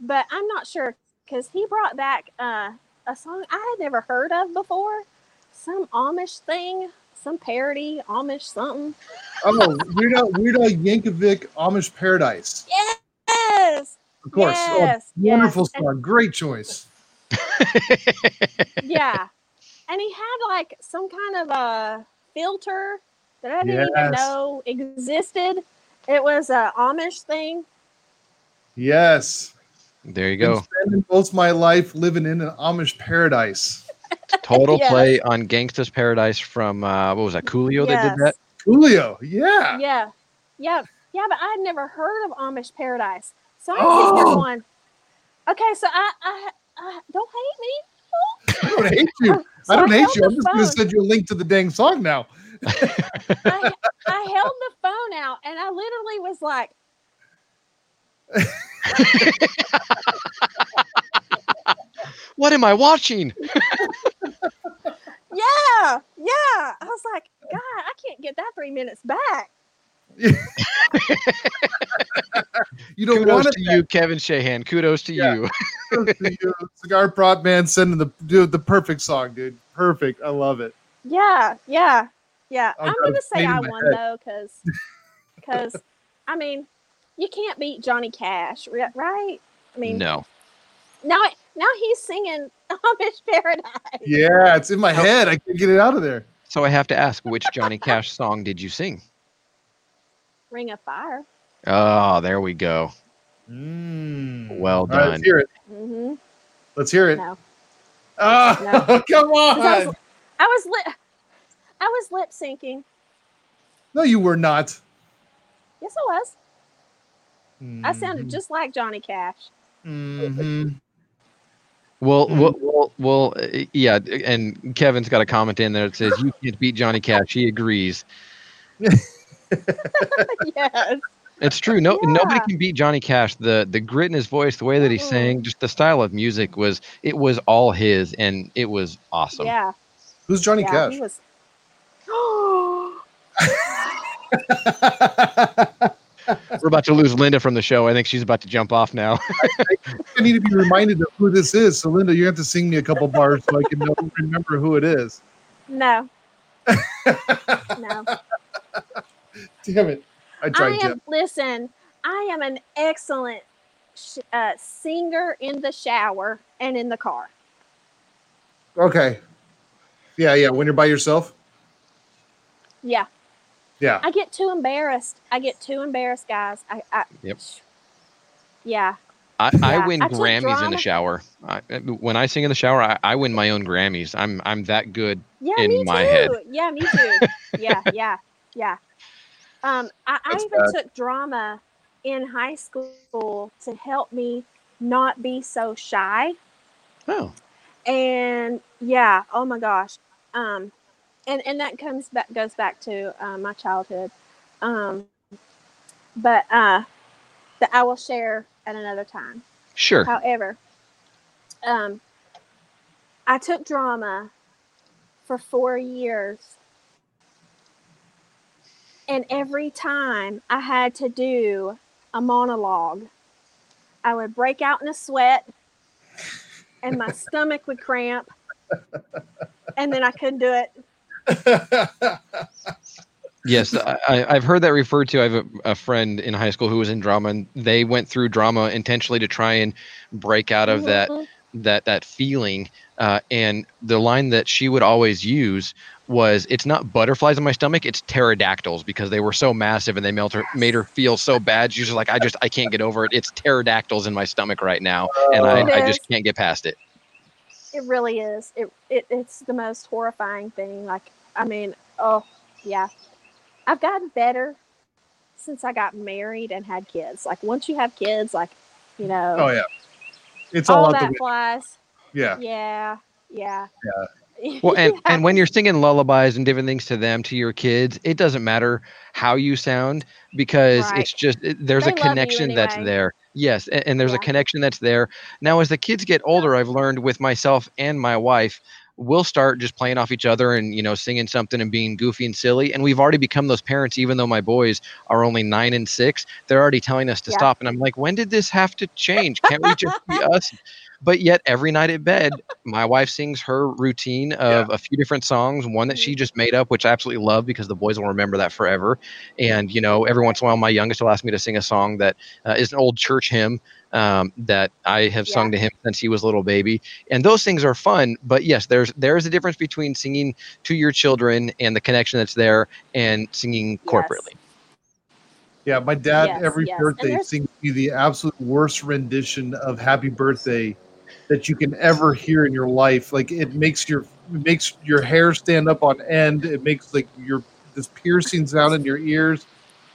but I'm not sure because he brought back uh, a song I had never heard of before. Some Amish thing, some parody, Amish something. Oh, Weird Al, Weird Al Yankovic, Amish Paradise. Yes. Of course. Oh, Yes, wonderful yes. song. Great choice. Yeah. and he had like some kind of a filter that I didn't even know existed. It was a Amish thing. Yes. There you go. Spending most of my life living in an Amish paradise. Total Yes. play on Gangsta's Paradise from uh, what was that? Coolio that did that. Julio. Yeah. Yeah. Yeah. Yeah, but I'd never heard of Amish Paradise. So I'm sitting here Oh. going, okay, so I, I, I don't hate me. I don't hate you. So I don't hate you. I'm just going to send you a link to the dang song now. I, I held the phone out and I literally was like, What am I watching? yeah, yeah. I was like, God, I can't get that three minutes back. You don't Kudos want it. to you, Kevin Shahan. Kudos to Yeah. you. to you. Cigar Prop Man sending the dude the perfect song, dude. Perfect. I love it. Yeah, yeah, yeah. Oh, I'm God, gonna say I won head. though, because, because, I mean, you can't beat Johnny Cash, right? I mean, No. now now he's singing Amish Paradise. Yeah, it's in my head. I can't get it out of there. So I have to ask, which Johnny Cash song did you sing? Ring of Fire. Oh, there we go. Mm. Well All right, done. let's hear it. Mm-hmm. Let's hear it. No, Oh, come 'Cause I on. was, I was lip, I was lip syncing. No, you were not. Yes, I was. I sounded Mm-hmm. just like Johnny Cash. Mhm. Well, Hmm. well, well, well, uh, yeah. And Kevin's got a comment in there that says you can't beat Johnny Cash. He agrees. yes. It's true. No, nobody can beat Johnny Cash. The the grit in his voice, the way that he Mm-mm. sang, just the style of music was it was all his, and it was awesome. Yeah. Who's Johnny yeah. Cash? He was. We're about to lose Linda from the show. I think she's about to jump off now. I need to be reminded of who this is. So, Linda, you have to sing me a couple bars so I can know, remember who it is. no. No. Damn it. I I tried to. Listen. I am an excellent sh- uh, singer in the shower and in the car. Okay. Yeah, yeah. When you're by yourself. Yeah. Yeah. I get too embarrassed. I get too embarrassed, guys. I. I Yep. Yeah. I, I Yeah, win I took Grammys in the shower. I, when I sing in the shower, I, I win my own Grammys. I'm I'm that good. Yeah, in me my too. head. Yeah, me too. yeah, yeah, yeah. Um, I, I even bad. took drama in high school to help me not be so shy. Oh, And yeah, oh my gosh. Um, and and that comes back goes back to uh, my childhood. Um, but uh, that I will share at another time. sure. However, um, I took drama for four years. And every time I had to do a monologue, I would break out in a sweat and my stomach would cramp. And then I couldn't do it. Yes, I, I've heard that referred to. I have a, a friend in high school who was in drama, and they went through drama intentionally to try and break out of that Mhm. that that feeling. Uh, and the line that she would always use was, "It's not butterflies in my stomach; it's pterodactyls," because they were so massive and they made her made her feel so bad. She's just like, "I just I can't get over it. It's pterodactyls in my stomach right now, and I, I just can't get past it." It really is. It, it it's the most horrifying thing. Like I mean, oh yeah. I've gotten better since I got married and had kids. Like once you have kids, like you know, Oh yeah, it's all, all out the that window. flies. Yeah, Yeah, yeah. Well, and Yeah. and when you're singing lullabies and different things to them, to your kids, it doesn't matter how you sound because Right. it's just it- there's They a love you connection that's there. Yes, and, and there's a connection that's there. Now, as the kids get older, I've learned with myself and my wife, we'll start just playing off each other and you know singing something and being goofy and silly. And we've already become those parents, even though my boys are only nine and six. They're already telling us to Yeah. stop, and I'm like, when did this have to change? Can't we just be us? But yet, every night at bed, my wife sings her routine of a few different songs, one that she just made up, which I absolutely love because the boys will remember that forever. And, you know, every once in a while, my youngest will ask me to sing a song that uh, is an old church hymn um, that I have Yeah. sung to him since he was a little baby. And those things are fun. But yes, there's there's a difference between singing to your children and the connection that's there and singing Yes. corporately. yeah. My dad Yes, every yes. Birthday there's- sings me the absolute worst rendition of "Happy Birthday" that you can ever hear in your life. Like it makes your it makes your hair stand up on end. It makes like your this piercing sound in your ears.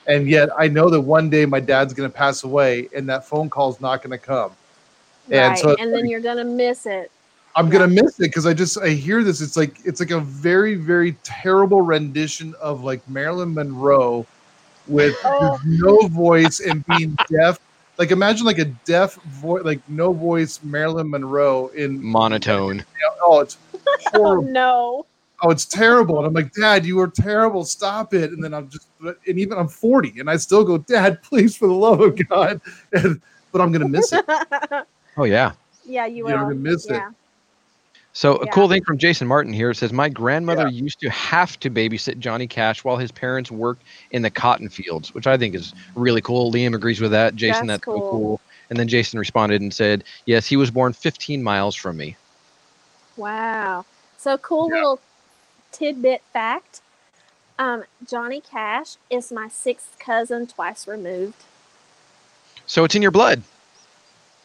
And yet, I know that one day my dad's going to pass away, and that phone call is not going to come. And right. so and then like- you're gonna miss it. I'm Yeah. gonna miss it because I just I hear this. It's like it's like a very very terrible rendition of like Marilyn Monroe with Oh. no voice and being deaf. Like imagine like a deaf voice, like no voice Marilyn Monroe in Monotone. oh it's Oh horrible. no. Oh it's terrible. And I'm like, Dad, you are terrible. Stop it. And then I'm just and even I'm 40 and I still go, Dad, please for the love of God. And, but I'm gonna miss it. Oh yeah. yeah, you will. You're gonna miss it. So a Yeah. cool thing from Jason Martin here says my grandmother used to have to babysit Johnny Cash while his parents worked in the cotton fields, which I think is really cool. Liam agrees with that. Jason, That's that's, so cool. cool. And then Jason responded and said, "Yes, he was born 15 miles from me." Wow. So cool Yeah. little tidbit fact. Um, Johnny Cash is my sixth cousin twice removed. So it's in your blood.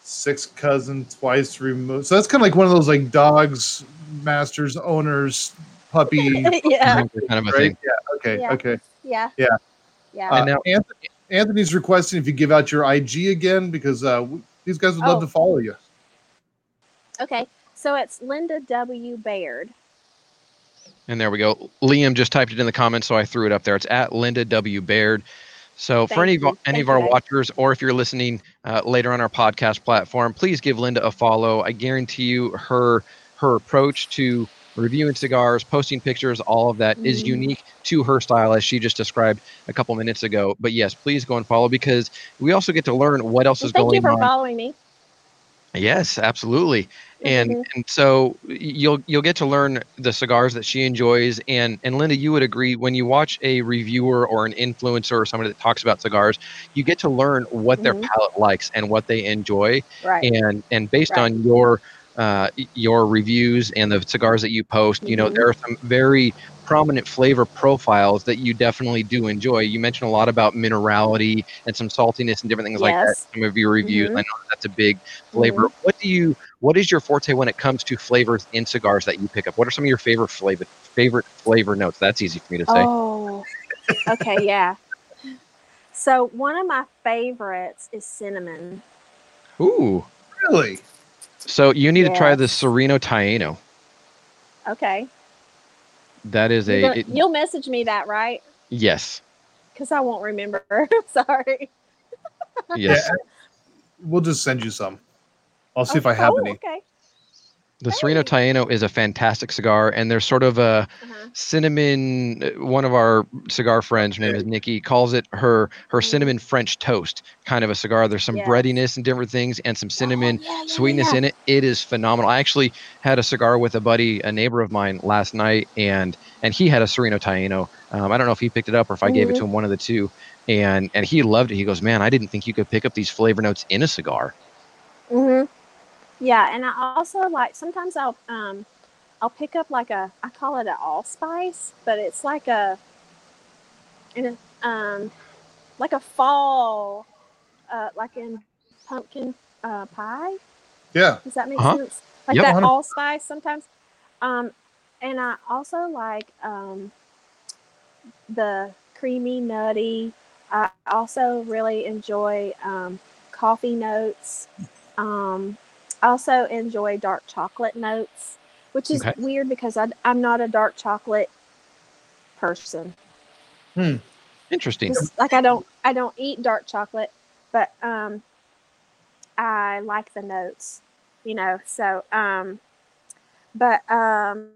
six cousin twice removed. So that's kind of like one of those like dogs, masters, owners, puppy, yeah. kind of a right? thing. Yeah. Okay. Yeah. Okay. Yeah. Yeah. Yeah. Uh, And now- Anthony, Anthony's requesting if you give out your IG again because uh, these guys would love Oh. to follow you. okay. So it's Linda W. Baird. And there we go. Liam just typed it in the comments, so I threw it up there. It's at Linda W. Baird. So for any of, any Thank of our watchers, or if you're listening uh, later on our podcast platform, please give Linda a follow. I guarantee you, her her approach to reviewing cigars, posting pictures, all of that is Mhm. unique to her style, as she just described a couple minutes ago. But yes, please go and follow because we also get to learn what else Well, is going on. thank you for on. following me. Yes, absolutely. And Mhm. and so you'll you'll get to learn the cigars that she enjoys and and Linda you would agree when you watch a reviewer or an influencer or somebody that talks about cigars you get to learn what their Mhm. palate likes and what they enjoy Right. and and based Right. on your uh, your reviews and the cigars that you post you know Mhm. there are some very prominent flavor profiles that you definitely do enjoy you mentioned a lot about minerality and some saltiness and different things like that some of your reviews Mhm. i know that's a big flavor what do you what is your forte when it comes to flavors in cigars that you pick up what are some of your favorite flavor favorite flavor notes that's easy for me to say Oh, okay, yeah. So one of my favorites is cinnamon. ooh Really? so you need to try the sereno taino Okay, that is You're a gonna- it- you'll message me that, right? yes Because I won't remember. Sorry. yes Yeah. We'll just send you some. I'll see if I Oh, have oh, any. Okay. the sereno taino is a fantastic cigar and there's sort of a Uh-huh. cinnamon uh, one of our cigar friends her name is nikki calls it her her Mhm. cinnamon french toast kind of a cigar there's some Yes. breadiness and different things and some cinnamon Oh, yeah, yeah, sweetness yeah. in it it is phenomenal i actually had a cigar with a buddy a neighbor of mine last night and and he had a sereno taino um, i don't know if he picked it up or if i gave it to him one of the two and and he loved it he goes man i didn't think you could pick up these flavor notes in a cigar hmm Yeah, and I also like sometimes I'll um I'll pick up like a I call it an allspice, but it's like a in a, um like a fall uh like in pumpkin uh pie. Yeah. Does that make Uh-huh. sense? Like Yep. that allspice sometimes. Um and I also like um the creamy nutty I also really enjoy um, coffee notes. Um, I also enjoy dark chocolate notes, which is Okay. weird because I, I'm not a dark chocolate person. Hmm. Interesting. Just like I don't I don't eat dark chocolate, but um I like the notes, you know. So um but um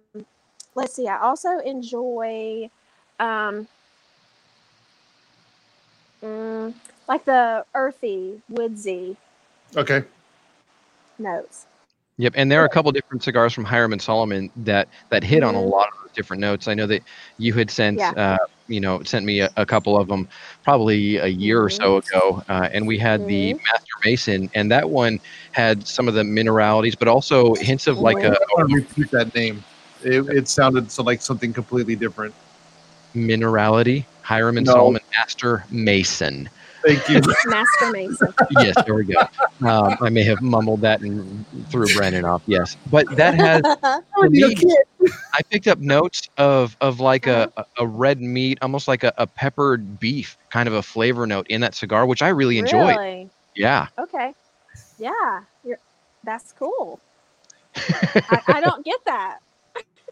let's see, I also enjoy um mm, like the earthy, woodsy Okay. Notes. Yep, and there are a couple different cigars from Hiram and Solomon that that hit on a Mhm. lot of different notes. I know that you had sent, Yeah. uh, you know, sent me a, a couple of them probably a year or so ago, uh, and we had the Master Mason, and that one had some of the mineralities, but also hints of like Mhm. a, I want to repeat that name. It, it sounded so like something completely different. minerality. Hiram and No. Solomon Master Mason. Thank you. Master Mason. yes, there we go. Um, I may have mumbled that and threw Brennan off. Yes, but that has me, I picked up notes of of like a, a a red meat, almost like a, a peppered beef kind of a flavor note in that cigar, which I really enjoyed. Really? Yeah. Okay. Yeah. You're that's cool. I, I don't get that.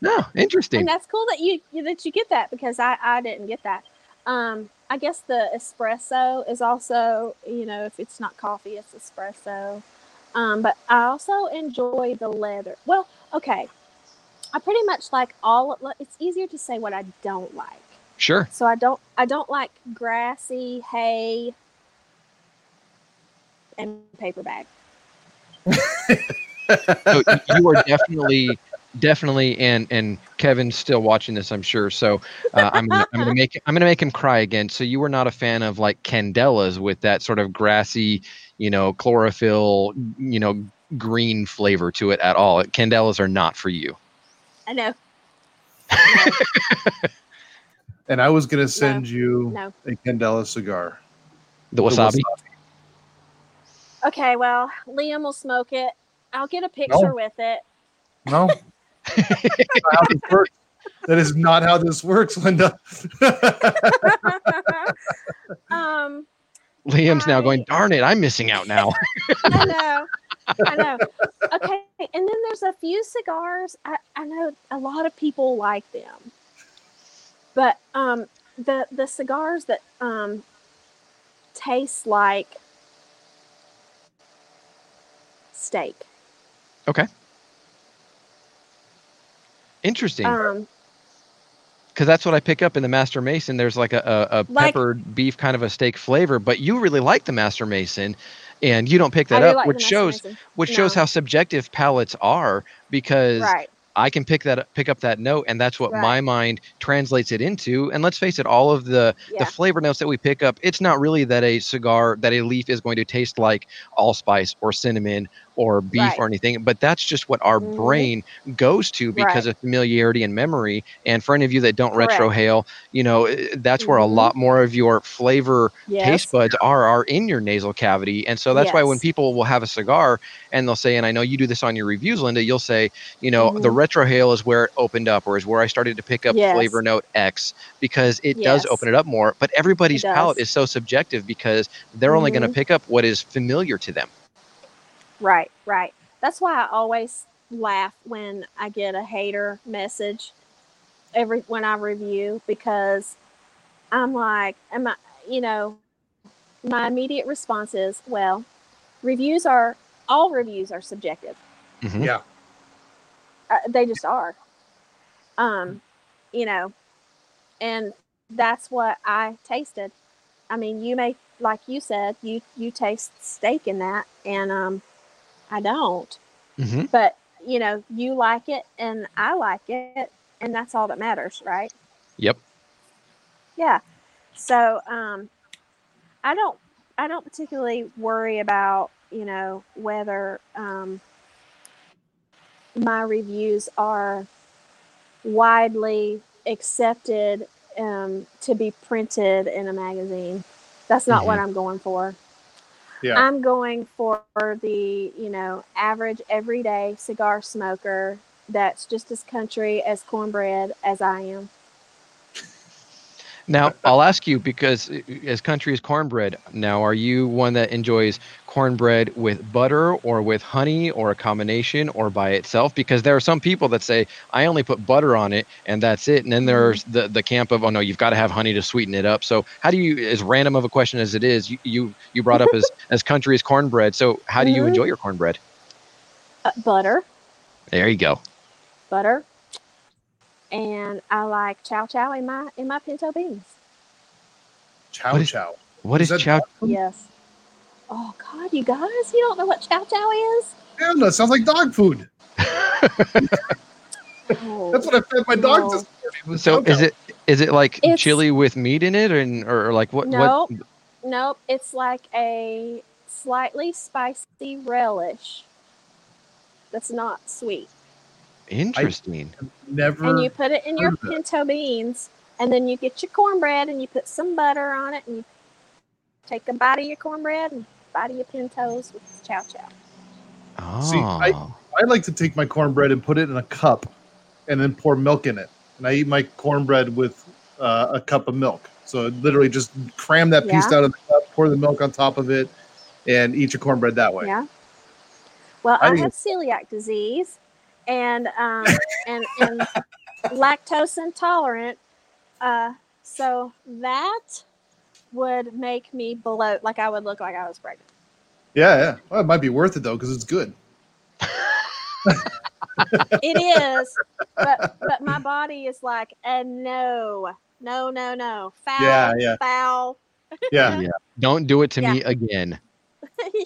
No, interesting. and that's cool that you you- that you get that because I I didn't get that. Um, I guess the espresso is also you know if it's not coffee it's espresso. Um, but I also enjoy the leather. Well, okay, I pretty much like all. It's easier to say what I don't like. Sure. So I don't I don't like grassy hay and paper bag. So you are definitely definitely and and Kevin's still watching this, I'm sure. So uh, I'm gonna, I'm gonna make I'm gonna make him cry again. So you were not a fan of like candelas with that sort of grassy, you know, chlorophyll, you know, green flavor to it at all. Candelas are not for you. I know. and I was gonna send you No. a Candela cigar. The The wasabi. Okay, well, Liam will smoke it. I'll get a picture with it. No. That's not how this works. That is not how this works, Linda. um, Liam's now going, darn it, I'm missing out now. I know. I know. Okay, and then there's a few cigars. I, I know a lot of people like them, but um, the the cigars that um taste like steak. Interesting. Um, because that's what I pick up in the Master Mason. There's like a, a, a Like- peppered beef kind of a steak flavor, but you really like the Master Mason, and you don't pick that up, like which shows Mason. which shows how subjective palates are. Because right. I can pick that up- pick up that note, and that's what Right. my mind translates it into. And let's face it, all of the Yeah. the flavor notes that we pick up, it's not really that a cigar that a leaf is going to taste like allspice or cinnamon or beef Right. or anything, but that's just what our Mhm. brain goes to because Right. of familiarity and memory. And for any of you that don't Correct. retrohale, you know eh, that's where a Mhm. lot more of your flavor Yes. taste buds are are in your nasal cavity and so that's why when people will have a cigar and they'll say and i know you do this on your reviews linda you'll say you know the Mhm. retrohale is where it opened up or is where i started to pick up Yes. flavor note x because it does open it up more but everybody's palate is so subjective because they're only going to Mhm. pick up what is familiar to them Right, right. That's why I always laugh when I get a hater message every when I review because I'm like, am I, you know, my immediate response is, well, reviews are all reviews are subjective. Mhm. Yeah. Uh, they just are. Um, you know, and that's what I tasted. I mean, you may like you said, you you taste steak in that, and um, I don't. Mhm. But you know, you like it, and I like it, and that's all that matters, right? yep Yeah. So um, I don't I don't particularly worry about you know whether um, my reviews are widely accepted um, to be printed in a magazine. That's not what I'm going for. Yeah. I'm going for the you know average everyday cigar smoker that's just as country as cornbread as I am. Now, I'll ask you because uh, as country is cornbread, now are you one that enjoys cornbread with butter or with honey or a combination or by itself? Because there are some people that say, I only put butter on it and that's it. And then there's the, the camp of, oh no, you've got to have honey to sweeten it up. So how do you, as random of a question as it is, you, you, you brought up as, as country is cornbread. So how do you Mhm. enjoy your cornbread? Uh, butter, There you go. butter, and I like chow chow in my in my pinto beans. Chow What is- chow. What is, that chow? dog? Yes. Oh God, you guys, you don't know what chow chow is? Yeah, no, it sounds like dog food. Oh, That's what I fed my oh, dogs No. this morning. So chow is chow. it, is it like It's- chili with meat in it and, or, or like what, Nope. what? Nope, it's like a slightly spicy relish. That's not sweet. Interesting. never? and you put it in your heard of that. pinto beans, and then you get your cornbread and you put some butter on it, and you take a bite of your cornbread and a bite of your pintos with chow chow. Oh. See, I- I like to take my cornbread and put it in a cup, and then pour milk in it. And I eat my cornbread with uh, a cup of milk. So literally, just cram that piece Yeah. down in the cup, pour the milk on top of it, and eat your cornbread that way. Yeah. Well, I I, have celiac disease, and um, and and lactose intolerant. Uh, so that would make me bloat, like I would look like I was pregnant. Yeah, yeah. Well, it might be worth it though because it's good. It is, but but my body is like, uh, no, no, no, no, foul, Yeah, yeah. foul. Yeah. Yeah. Don't do it to Yeah. me again.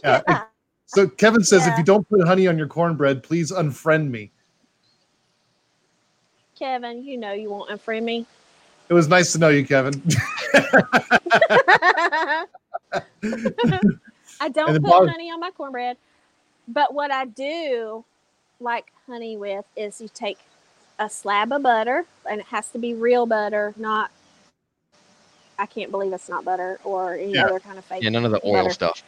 Yeah. yeah. So Kevin says if you don't put honey on your cornbread, please unfriend me. Kevin, you know you won't unfriend me. It was nice to know you, Kevin. I don't put bar- honey on my cornbread, but what I do like honey with is you take a slab of butter, and it has to be real butter, not. I can't believe it's not butter or any Yeah. other kind of fake. Yeah, none of the oil butter. stuff.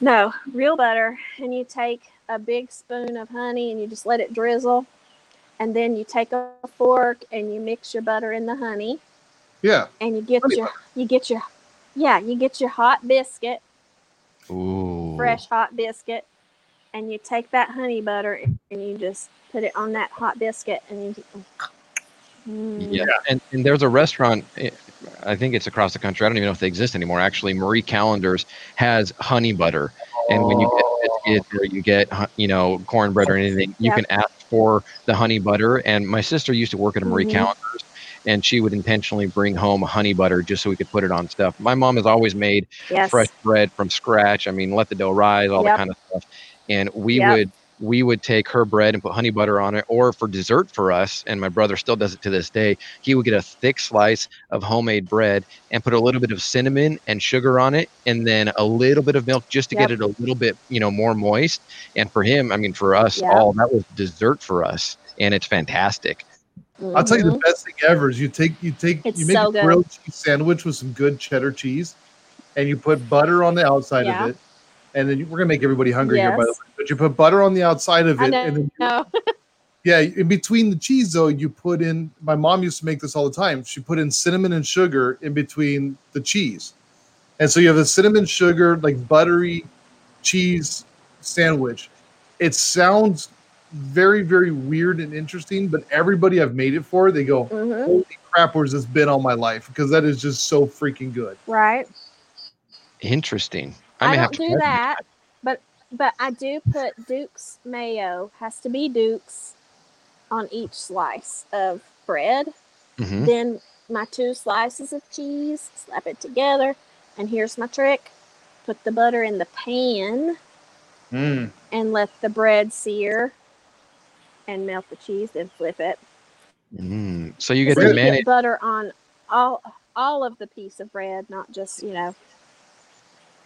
No, real butter, and you take a big spoon of honey and you just let it drizzle, and then you take a fork and you mix your butter in the honey, yeah. and you get Honey your you get your yeah you get your hot biscuit Ooh. fresh hot biscuit and you take that honey butter and you just put it on that hot biscuit and you Mm. Yeah. And, and there's a restaurant, eh, I think it's across the country. I don't even know if they exist anymore. Actually, Marie Callender's has honey butter. And when you get biscuits or you get, you know, cornbread or anything, you can ask for the honey butter. And my sister used to work at a Marie Mhm. Callender's and she would intentionally bring home honey butter just so we could put it on stuff. My mom has always made yes fresh bread from scratch. I mean, let the dough rise, all Yep. that kind of stuff. And we Yep. would we would take her bread and put honey butter on it, or for dessert for us, and my brother still does it to this day. He would get a thick slice of homemade bread and put a little bit of cinnamon and sugar on it, and then a little bit of milk just to get it a little bit, you know, more moist. And for him, I mean, for us Yeah. all, that was dessert for us, and it's fantastic. I'll tell you the mm-hmm. best thing ever is you take you take It's you make so a good. grilled cheese sandwich with some good cheddar cheese, and you put butter on the outside Yeah. of it, and then you, we're gonna make everybody hungry here by the way. But you put butter on the outside of it, and then no. yeah, in between the cheese though, you put in. My mom used to make this all the time. She put in cinnamon and sugar in between the cheese, and so you have a cinnamon sugar like buttery cheese sandwich. It sounds very very weird and interesting, but everybody I've made it for, they go, Mhm. holy crap, where's this been all my life? Because that is just so freaking good. right Interesting. I, may have don't to do that, but but I do put Duke's mayo. Has to be Duke's on each slice of bread. Mhm. Then my two slices of cheese, slap it together, and here's my trick: put the butter in the pan Mm. and let the bread sear, and melt the cheese. Then flip it. Mm. So you get So the you get butter on all all of the piece of bread, not just you know.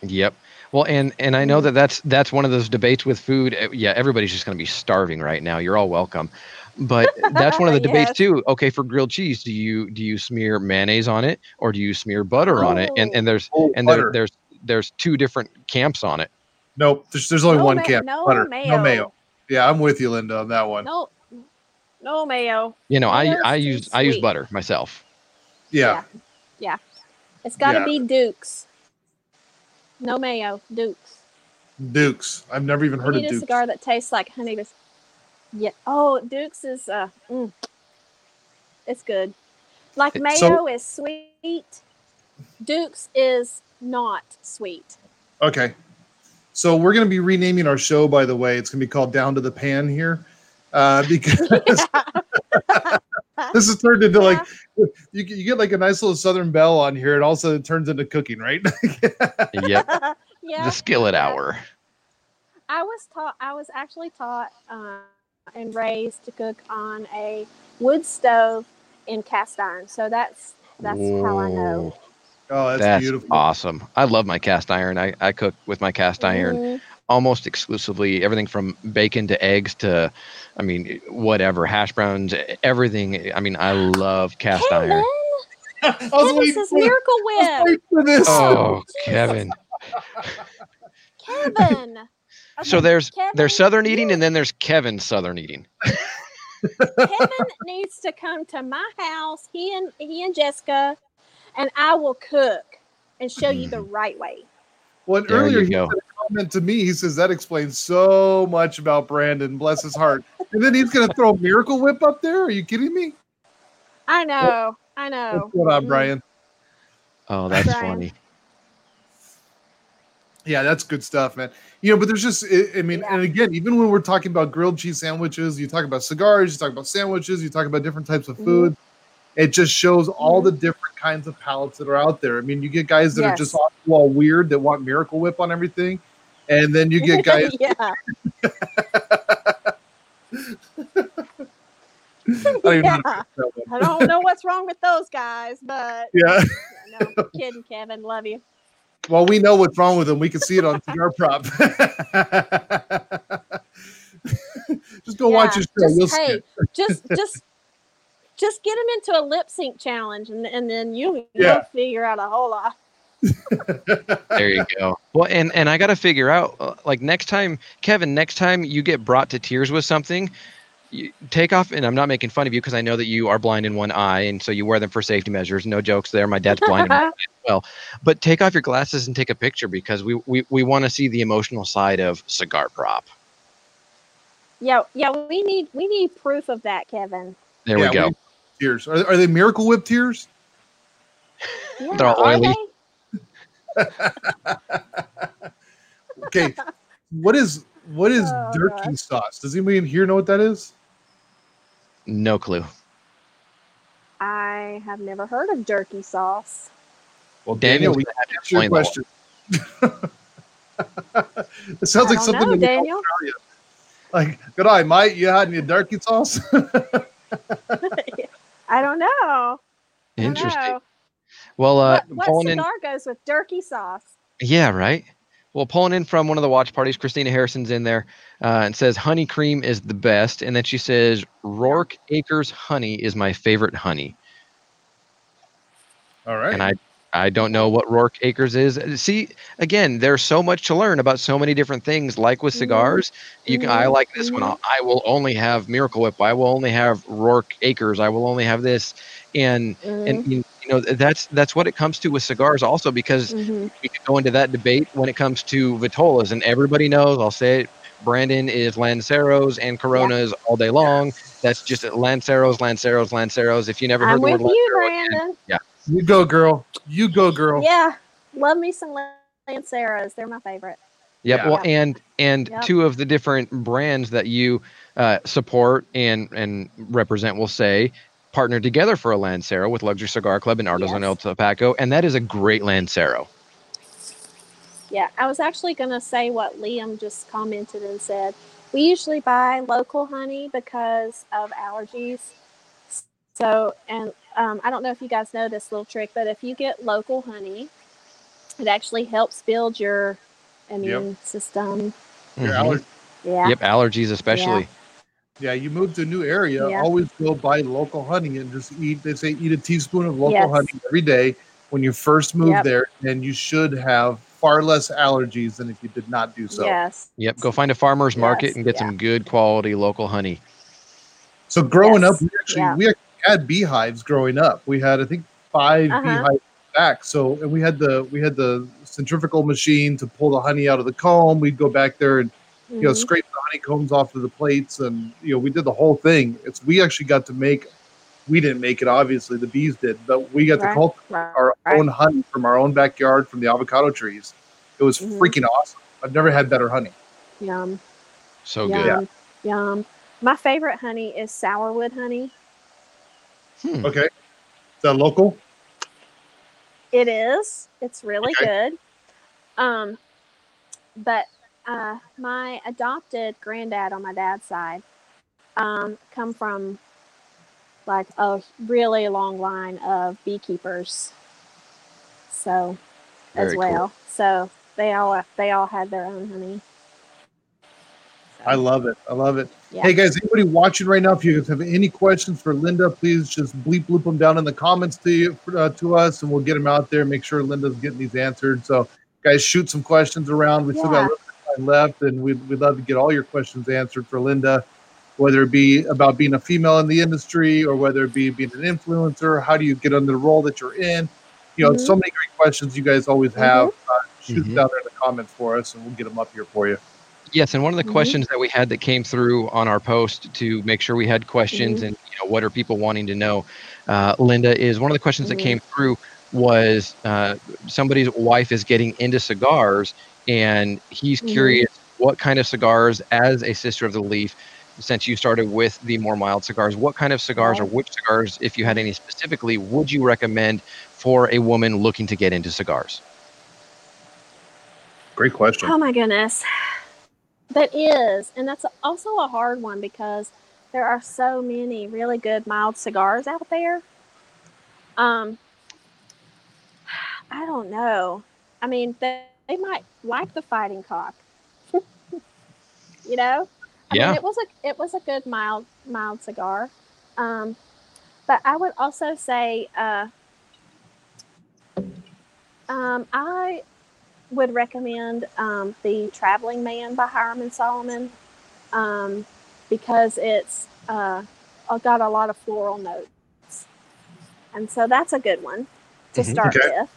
Yep. Well, and and I know Mhm. that that's that's one of those debates with food. Uh, Yeah, everybody's just going to be starving right now. You're all welcome. But that's one of the debates Yes. too. Okay, for grilled cheese, do you do you smear mayonnaise on it or do you smear butter on it? And Oh. and there's Oh, and there, there's there's two different camps on it. Nope, there's, there's only No one ma- camp. no butter, mayo. no mayo. Yeah, I'm with you, Linda, on that one. No, no mayo. You know, I Mayo's I too use I use butter myself. Yeah. Yeah. It's got to Yeah. be Duke's. No mayo, Duke's. Dukes. I've never even heard you of need a cigar that tastes like honey. bis- Yeah. Oh, Duke's is uh, mm, it's good. Like mayo so- is sweet. Duke's is not sweet. Okay. So we're going to be renaming our show, by the way. It's going to be called Down to the Pan here. Uh, because this has turned into like you, get- you get like a nice little Southern Belle on here, and also it turns into cooking, right? Yep. yeah. The skillet Yeah. hour. I was taught. I was actually taught uh, and raised to cook on a wood stove in cast iron. So that's that's how I know. Oh, that's, That's, beautiful. awesome. I love my cast iron. I, I cook with my cast iron Mhm. Almost exclusively everything from bacon to eggs to, I mean, whatever, hash browns, everything. I mean, I love cast Kevin, iron. I was Kevin waiting says Miracle was Whip. waiting for this. Oh, Jesus. Kevin. Kevin. So Okay, there's Kevin, there's Southern eating and then there's Kevin Southern eating. Kevin needs to come to my house. He and he and Jessica, and I will cook and show you the mm. right way. Well, There earlier you he go. said a comment to me. He says that explains so much about Brandon. Bless his heart. And then he's going to throw Miracle Whip up there. Are you kidding me? I know. I know. What's going on, Mm. Brian? Oh, that's Brian. funny. Yeah, that's good stuff, man. You know, but there's just, I I mean, Yeah. and again, even when we're talking about grilled cheese sandwiches, you talk about cigars, you talk about sandwiches, you talk about different types of Mhm. food. It just shows all the different kinds of palates that are out there. I mean, you get guys that are just all weird that want Miracle Whip on everything, and then you get guys. yeah. I don't know Yeah. say that one. I don't know what's wrong with those guys, but Yeah. no, I'm kidding, Kevin. Love you. Well, we know what's wrong with them. We can see it on Cigar Prop. just go watch Yeah, his show. just- hey, just just just get them into a lip sync challenge, and and then you Yeah. you'll figure out a whole lot. There you go. Well, and and I got to figure out uh, like next time, Kevin, next time you get brought to tears with something, you take off. And I'm not making fun of you because I know that you are blind in one eye, and so you wear them for safety measures. No jokes there. My dad's blind. in one eye as well. But take off your glasses and take a picture because we we, we want to see the emotional side of cigar prop. Yeah, yeah. We need we need proof of that, Kevin. There Yeah, we go. Tears. Are, are they Miracle Whip tears? Yeah, They're all oily. they? Okay. what is what is Oh, Durkee gosh. sauce? Does anybody in here know what that is? No clue. I have never heard of jerky sauce. Well, Daniel, Daniel, we we have to answer your explain question. it sounds I like something know, in Daniel. Australia. Like, good eye, mate. You had any Durkee sauce? I don't know. I don't Interesting. know. Well, uh, what what pulling in. cigar goes with jerky sauce? Yeah, right. Well, pulling in from one of the watch parties, Christina Harrison's in there uh, and says honey cream is the best, and then she says Rourke Acres honey is my favorite honey, All right. and I I don't know what Rourke Acres is. See, again, there's so much to learn about so many different things. Like with Mhm. cigars, you can I like this one. Mhm. I will only have Miracle Whip. I will only have Rourke Acres. I will only have this, and and you you know that's that's what it comes to with cigars also because Mhm. we could go into that debate when it comes to Vitolas, and everybody knows. I'll say it. Brandon is Lanceros and Coronas all day long. That's just Lanceros, Lanceros, Lanceros. If you never heard I'm the word with you, Lancero again, Brandon. you go, girl. You go, girl. Yeah, love me some Lanceros. They're my favorite. Yep. Yeah. Well, and and Yep. two of the different brands that you uh, support and and represent will say partnered together for a Lancero with Luxury Cigar Club and Artisan Yes. El Tobacco, and that is a great Lancero. Yeah, I was actually going to say what Liam just commented and said. We usually buy local honey because of allergies. So, and um, I don't know if you guys know this little trick, but if you get local honey, it actually helps build your immune system. Your Mhm. allergy. Yeah. Yep, allergies especially. Yeah, you move to a new area, Yeah. always go buy local honey and just eat. They say eat a teaspoon of local Yes. honey every day when you first move Yep. there, and you should have far less allergies than if you did not do so. Yes. Yep, go find a farmer's market Yes, and get yeah. some good quality local honey. So growing Yes, up, we actually yeah. we actually had beehives growing up. We had, I think, five Uh-huh. beehives back. So and we had the we had the centrifugal machine to pull the honey out of the comb. We'd go back there and you know Mhm. scrape the honeycombs off of the plates, and you know we did the whole thing. It's we actually got to make. We didn't make it, obviously. The bees did, but we got to Right. cultivate Right. our Right. own honey from our own backyard from the avocado trees. It was Mhm. freaking awesome. I've never had better honey. Yum. So yum. good. Yum. My favorite honey is sourwood honey. Hmm. Okay, is that local? It is. It's really Okay. good. Um, but uh, my adopted granddad on my dad's side um, come from like a really long line of beekeepers. So as Very cool. well. So they all they all had their own honey. So, I love it. I love it. yeah. Hey guys, anybody watching right now, if you guys have any questions for Linda, please just bleep bloop them down in the comments to you uh, to us, and we'll get them out there. Make sure Linda's getting these answered. So, guys, shoot some questions around. We still got a Yeah. little bit of time left, and we'd, we'd love to get all your questions answered for Linda, whether it be about being a female in the industry or whether it be being an influencer. How do you get under the role that you're in? You know, Mhm. so many great questions you guys always have. Uh, shoot them Mhm. down there in the comments for us, and we'll get them up here for you. Yes, and one of the Mhm. questions that we had that came through on our post to make sure we had questions Mm-hmm. and you know what are people wanting to know, uh, Linda is one of the questions that came through was uh, somebody's wife is getting into cigars and he's Mhm. curious what kind of cigars as a sister of the leaf since you started with the more mild cigars what kind of cigars or which cigars if you had any specifically would you recommend for a woman looking to get into cigars Great question. Oh my goodness. That is. And that's also a hard one because there are so many really good mild cigars out there. Um I don't know. I mean, they, they might like the fighting cock. you know? I Yeah. mean, it was a it was a good mild mild cigar. Um but I would also say uh um I would recommend um, the Traveling Man by Hiram and Solomon um, because it's uh, got a lot of floral notes, and so that's a good one to Mhm. start Okay. with.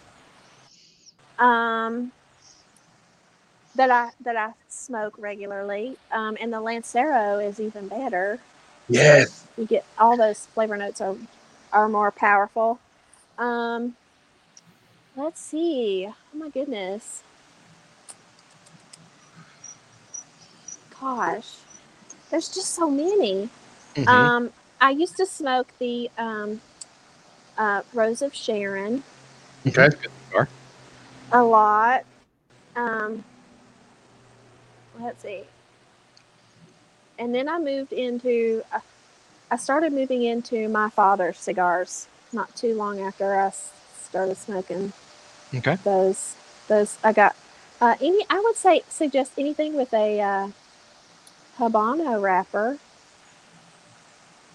Um, that I that I smoke regularly, um, and the Lancero is even better. Yes. You get all those flavor notes are are more powerful. Um, let's see. Oh my goodness. Gosh, there's just so many. Mhm. Um, I used to smoke the um, uh, Rose of Sharon Okay. A lot. Um, let's see. And then I moved into, I started moving into my father's cigars not too long after I started smoking okay those. Those I got. Uh, any, I would say suggest anything with a uh, Habano wrapper.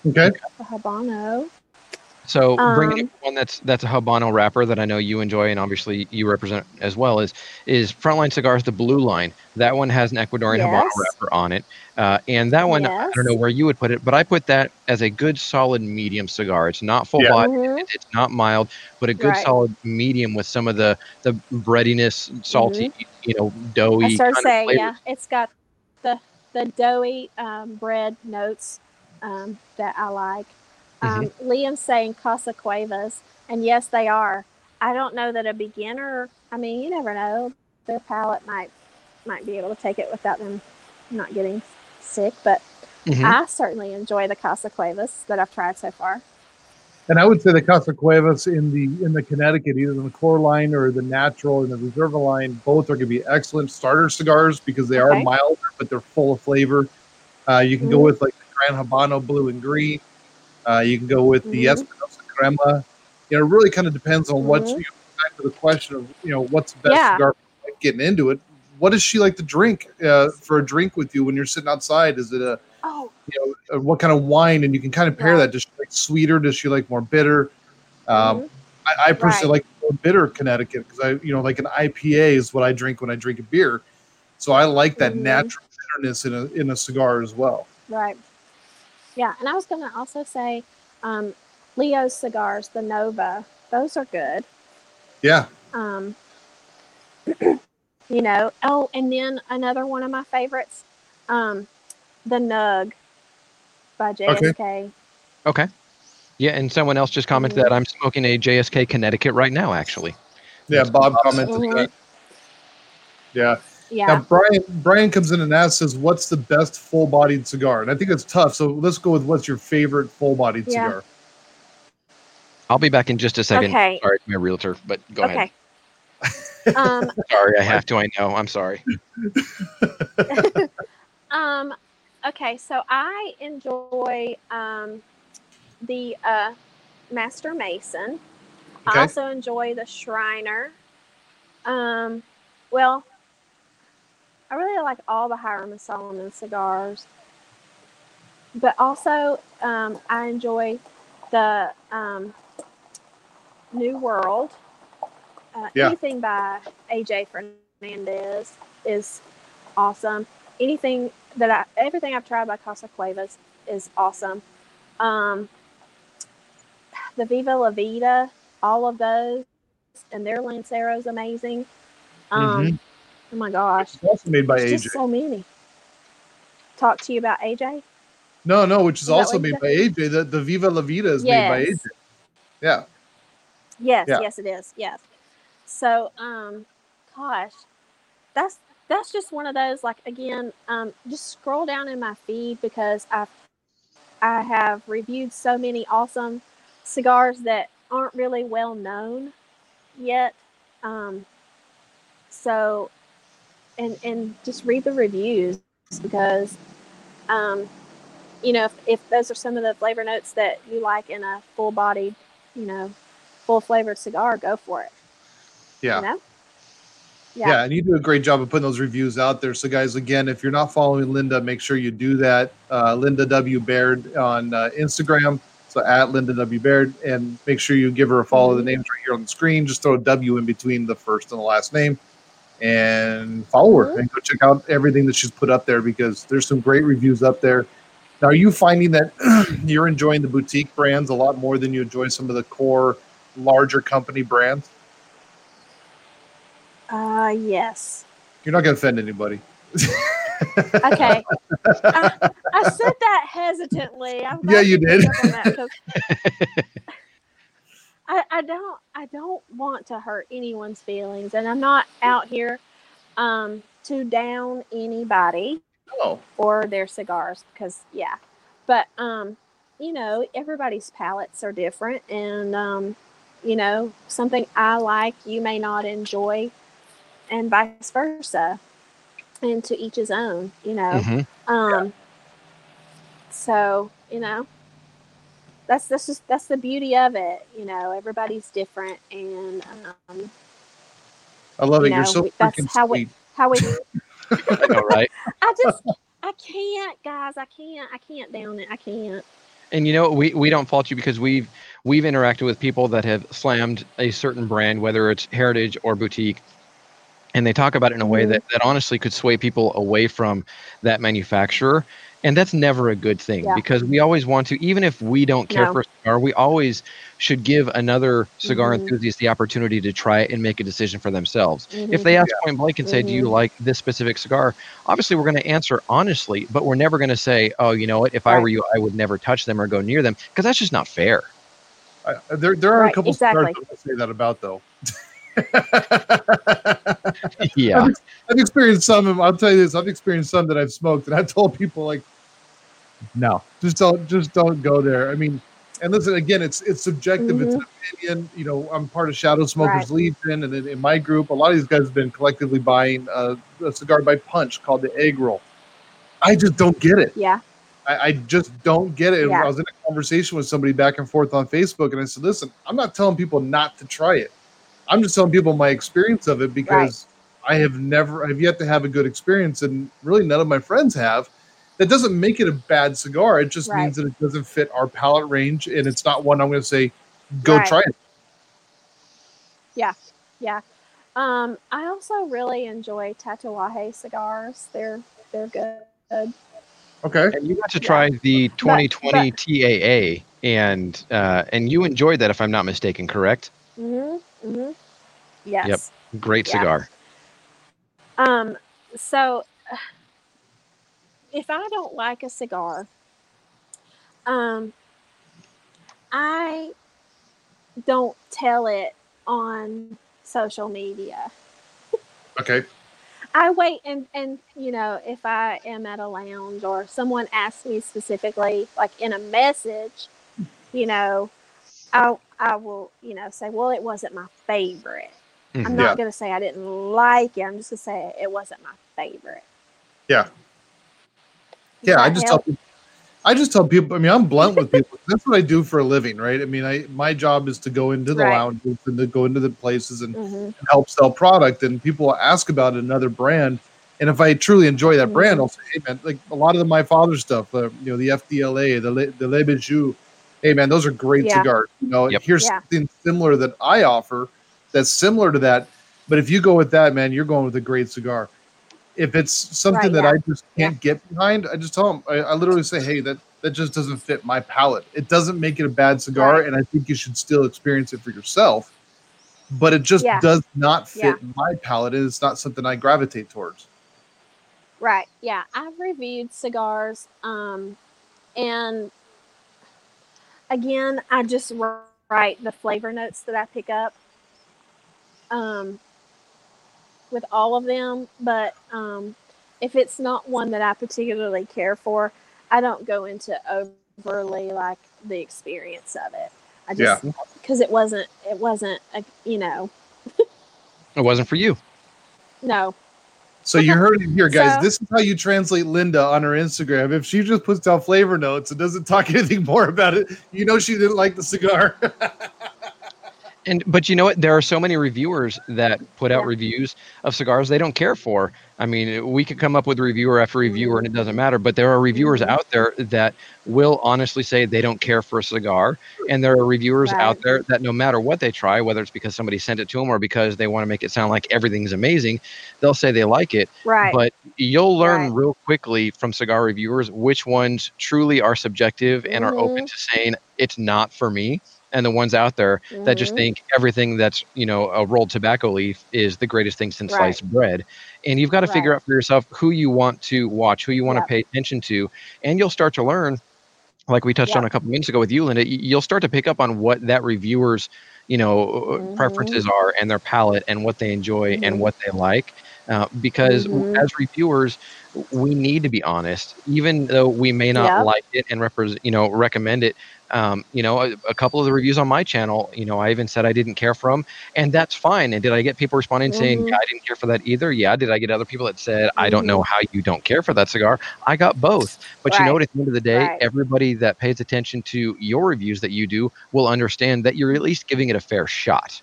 Okay. A Habano. So bringing Um, up one that's that's a Habano wrapper that I know you enjoy and obviously you represent as well is is Frontline Cigars the Blue Line. That one has an Ecuadorian Habano wrapper on it, uh, and that one I don't know where you would put it, but I put that as a good solid medium cigar. It's not full Yeah. body, Mhm. it's not mild, but a good Right. solid medium with some of the the breadiness, salty, you know, doughy. I started kind of saying, flavors. yeah, it's got the the doughy um, bread notes um, that I like. Um, Mm-hmm. Liam's saying Casa Cuevas, and yes, they are. I don't know that a beginner. I mean, you never know. Their palate might might be able to take it without them not getting sick. But Mhm. I certainly enjoy the Casa Cuevas that I've tried so far. And I would say the Casa Cuevas in the in the Connecticut, either the core line or the natural and the Reserva line, both are going to be excellent starter cigars because they are Okay. milder, but they're full of flavor. Uh, you can go Mhm. with like the Grand Habano blue and green. Uh, you can go with the Mhm. Espinosa Crema. You know, it really kind of depends on what Mhm. you back to the question of you know what's the best Yeah. like getting into it. What does she like to drink uh, for a drink with you when you're sitting outside? Is it a Oh, you know, uh, what kind of wine, and you can kind of pair Right. that. Does she like sweeter? Does she like more bitter? Um, mhm. I, I personally Right. like more bitter Connecticut because I, you know, like an IPA is what I drink when I drink a beer. So I like that Mhm. natural bitterness in a in a cigar as well. Right. Yeah, and I was going to also say um, Leo's cigars, the Nova, Those are good. Yeah. Um, you know, oh, and then another one of my favorites, um, the Nug by JSK. Okay. okay. Yeah, and someone else just commented that I'm smoking a JSK Connecticut right now, actually. Yeah. Bob commented Mhm. that. Yeah. Yeah. Now Brian Brian comes in and asks says, "What's the best full-bodied cigar?" And I think it's tough. So let's go with what's your favorite full-bodied Yeah. cigar. I'll be back in just a second. Okay. Sorry, my realtor, but go ahead. um, Sorry, I have to. I know. I'm sorry. um, okay, so I enjoy um, the uh, Master Mason. Okay. I also enjoy the Shriner. Um, well, I really like all the Hiram and Solomon cigars, but also um, I enjoy the um, New World. Uh, Yeah. Anything by AJ Fernandez is awesome. Anything that I, everything I've tried by Casa Cuevas is awesome. Um, the Viva La Vida, all of those, and their Lancero is amazing. Um, Oh my gosh, It's also made by there's AJ. so many. Talk to you about AJ. No, no, which is, Is also made by AJ. The the Viva La Vida is made by AJ. Yeah. Yes, Yeah. yes, it is. Yes. So, um, gosh, that's that's just one of those. Like again, um, just scroll down in my feed because I've I have reviewed so many awesome cigars that aren't really well known yet. Um, so, and and just read the reviews because, um, you know, if, if those are some of the flavor notes that you like in a full bodied, you know, full flavored cigar, go for it. Yeah. You know? yeah. and you do a great job of putting those reviews out there. So, guys, again, if you're not following Linda, make sure you do that. Uh, Linda W Baird on uh, Instagram, so at Linda W Baird, and make sure you give her a follow. The name's right here on the screen. Just throw a W in between the first and the last name, and follow her Mhm. and go check out everything that she's put up there because there's some great reviews up there. Now, are you finding that you're enjoying the boutique brands a lot more than you enjoy some of the core larger company brands? Uh, yes. You're not going to offend anybody. Okay. I, I said that hesitantly. I'm Yeah, you did. up on that 'cause I, I don't I don't want to hurt anyone's feelings, and I'm not out here um, to down anybody Oh, or their cigars because yeah, but um, you know everybody's palates are different, and um, you know something I like you may not enjoy, and vice versa, and to each his own. You know. Mhm. Um, so you know, that's that's just that's the beauty of it. You know, everybody's different, and um, I love You it. You're know, so we- that's freaking how we- how we. I? I just I can't, guys. I can't. I can't down it. I can't. And you know, we, we don't fault you because we've we've interacted with people that have slammed a certain brand, whether it's heritage or boutique, and they talk about it in a way Mhm. that, that honestly could sway people away from that manufacturer. And that's never a good thing Yeah. because we always want to, even if we don't care No. for a cigar, we always should give another cigar Mhm. enthusiast the opportunity to try it and make a decision for themselves. If Mhm. they ask point blank and say, "Do you Mhm. like this specific cigar?" Obviously, we're going to answer honestly, but we're never going to say, "Oh, you know what? If I were you, I would never touch them or go near them," because that's just not fair. I, there, there are a couple exactly. cigars I say that about though. yeah, I've experienced some. of- I'll tell you this. I've experienced some that I've smoked, and I've told people like, no, just don't, just don't go there. I mean, and listen again, it's it's subjective. It's an opinion. You know, I'm part of Shadow Smokers Legion, and in, in my group, a lot of these guys have been collectively buying uh, a cigar by Punch called the Egg Roll. I just don't get it. Yeah. I, I just don't get it. And Yeah. I was in a conversation with somebody back and forth on Facebook, and I said, "Listen, I'm not telling people not to try it. I'm just telling people my experience of it because I have never, I've yet to have a good experience, and really none of my friends have. That doesn't make it a bad cigar. It just Right. means that it doesn't fit our palate range, and it's not one I'm going to say, go Right. try it. Yeah. Yeah. Um, I also really enjoy Tatuaje cigars. They're they're good. Okay. and you got to Yeah. try the But- 2020 TAA, and uh, and you enjoyed that, if I'm not mistaken, correct? Mm-hmm. Mm-hmm. Yes. Great Yeah. cigar. Um, so if I don't like a cigar, um, I don't tell it on social media. Okay. I wait and and you know if I am at a lounge or someone asks me specifically like in a message, you know, I I will you know say well it wasn't my favorite. I'm Mhm. not Yeah. gonna say I didn't like it. I'm just gonna say it wasn't my favorite. Yeah. Does Yeah, I just help? tell people. I just tell people. I mean, I'm blunt with people. That's what I do for a living, right? I mean, I my job is to go into the Right. lounges and to go into the places and Mhm. help sell product. And people ask about another brand, and if I truly enjoy that brand, Mhm. I'll say, "Hey, man, like a lot of the my father's stuff, uh, you know, the FDLA, the Le, the Le Bijou, hey, man, those are great Yeah. cigars. You know, Yep. here's Yeah. something similar that I offer that's similar to that. But if you go with that, man, you're going with a great cigar. If it's something Right, that yeah. I just can't get behind, I just tell them. I, I literally say, "Hey, that that just doesn't fit my palate. It doesn't make it a bad cigar, Right. and I think you should still experience it for yourself." But it just Yeah. does not fit Yeah. my palate, and it's not something I gravitate towards. Right. Yeah. I've reviewed cigars. Um, and again, I just write the flavor notes that I pick up um, with all of them. But um, if it's not one that I particularly care for, I don't go into overly like the experience of it. I just because it wasn't it wasn't a, you know It wasn't for you. no So you heard it here, guys. So- this is how you translate Linda on her Instagram. If she just puts down flavor notes and doesn't talk anything more about it, you know she didn't like the cigar. And but you know what? There are so many reviewers that put out Yeah. reviews of cigars they don't care for. I mean, we could come up with reviewer after reviewer, and it doesn't matter. But there are reviewers Mhm. out there that will honestly say they don't care for a cigar, and there are reviewers out there that no matter what they try, whether it's because somebody sent it to them or because they want to make it sound like everything's amazing, they'll say they like it. right But you'll learn Right. real quickly from cigar reviewers which ones truly are subjective and are open to saying it's not for me, and the ones out there that just Mhm. think everything that's you know a rolled tobacco leaf is the greatest thing since Right. sliced bread and you've got to figure out for yourself who you want to watch who you want Yep. to pay attention to and you'll start to learn like we touched on a couple minutes ago with you linda you'll start to pick up on what that reviewer's you know Mhm. preferences are and their palate and what they enjoy Mhm. and what they like uh, because Mhm. as reviewers we need to be honest even though we may not Yep. like it and represent you know recommend it um, you know a, a couple of the reviews on my channel you know i even said i didn't care for them and that's fine and did i get people responding saying Mhm. yeah i didn't care for that either yeah did i get other people that said i don't know how you don't care for that cigar i got both but you know what at the end of the day Right. everybody that pays attention to your reviews that you do will understand that you're at least giving it a fair shot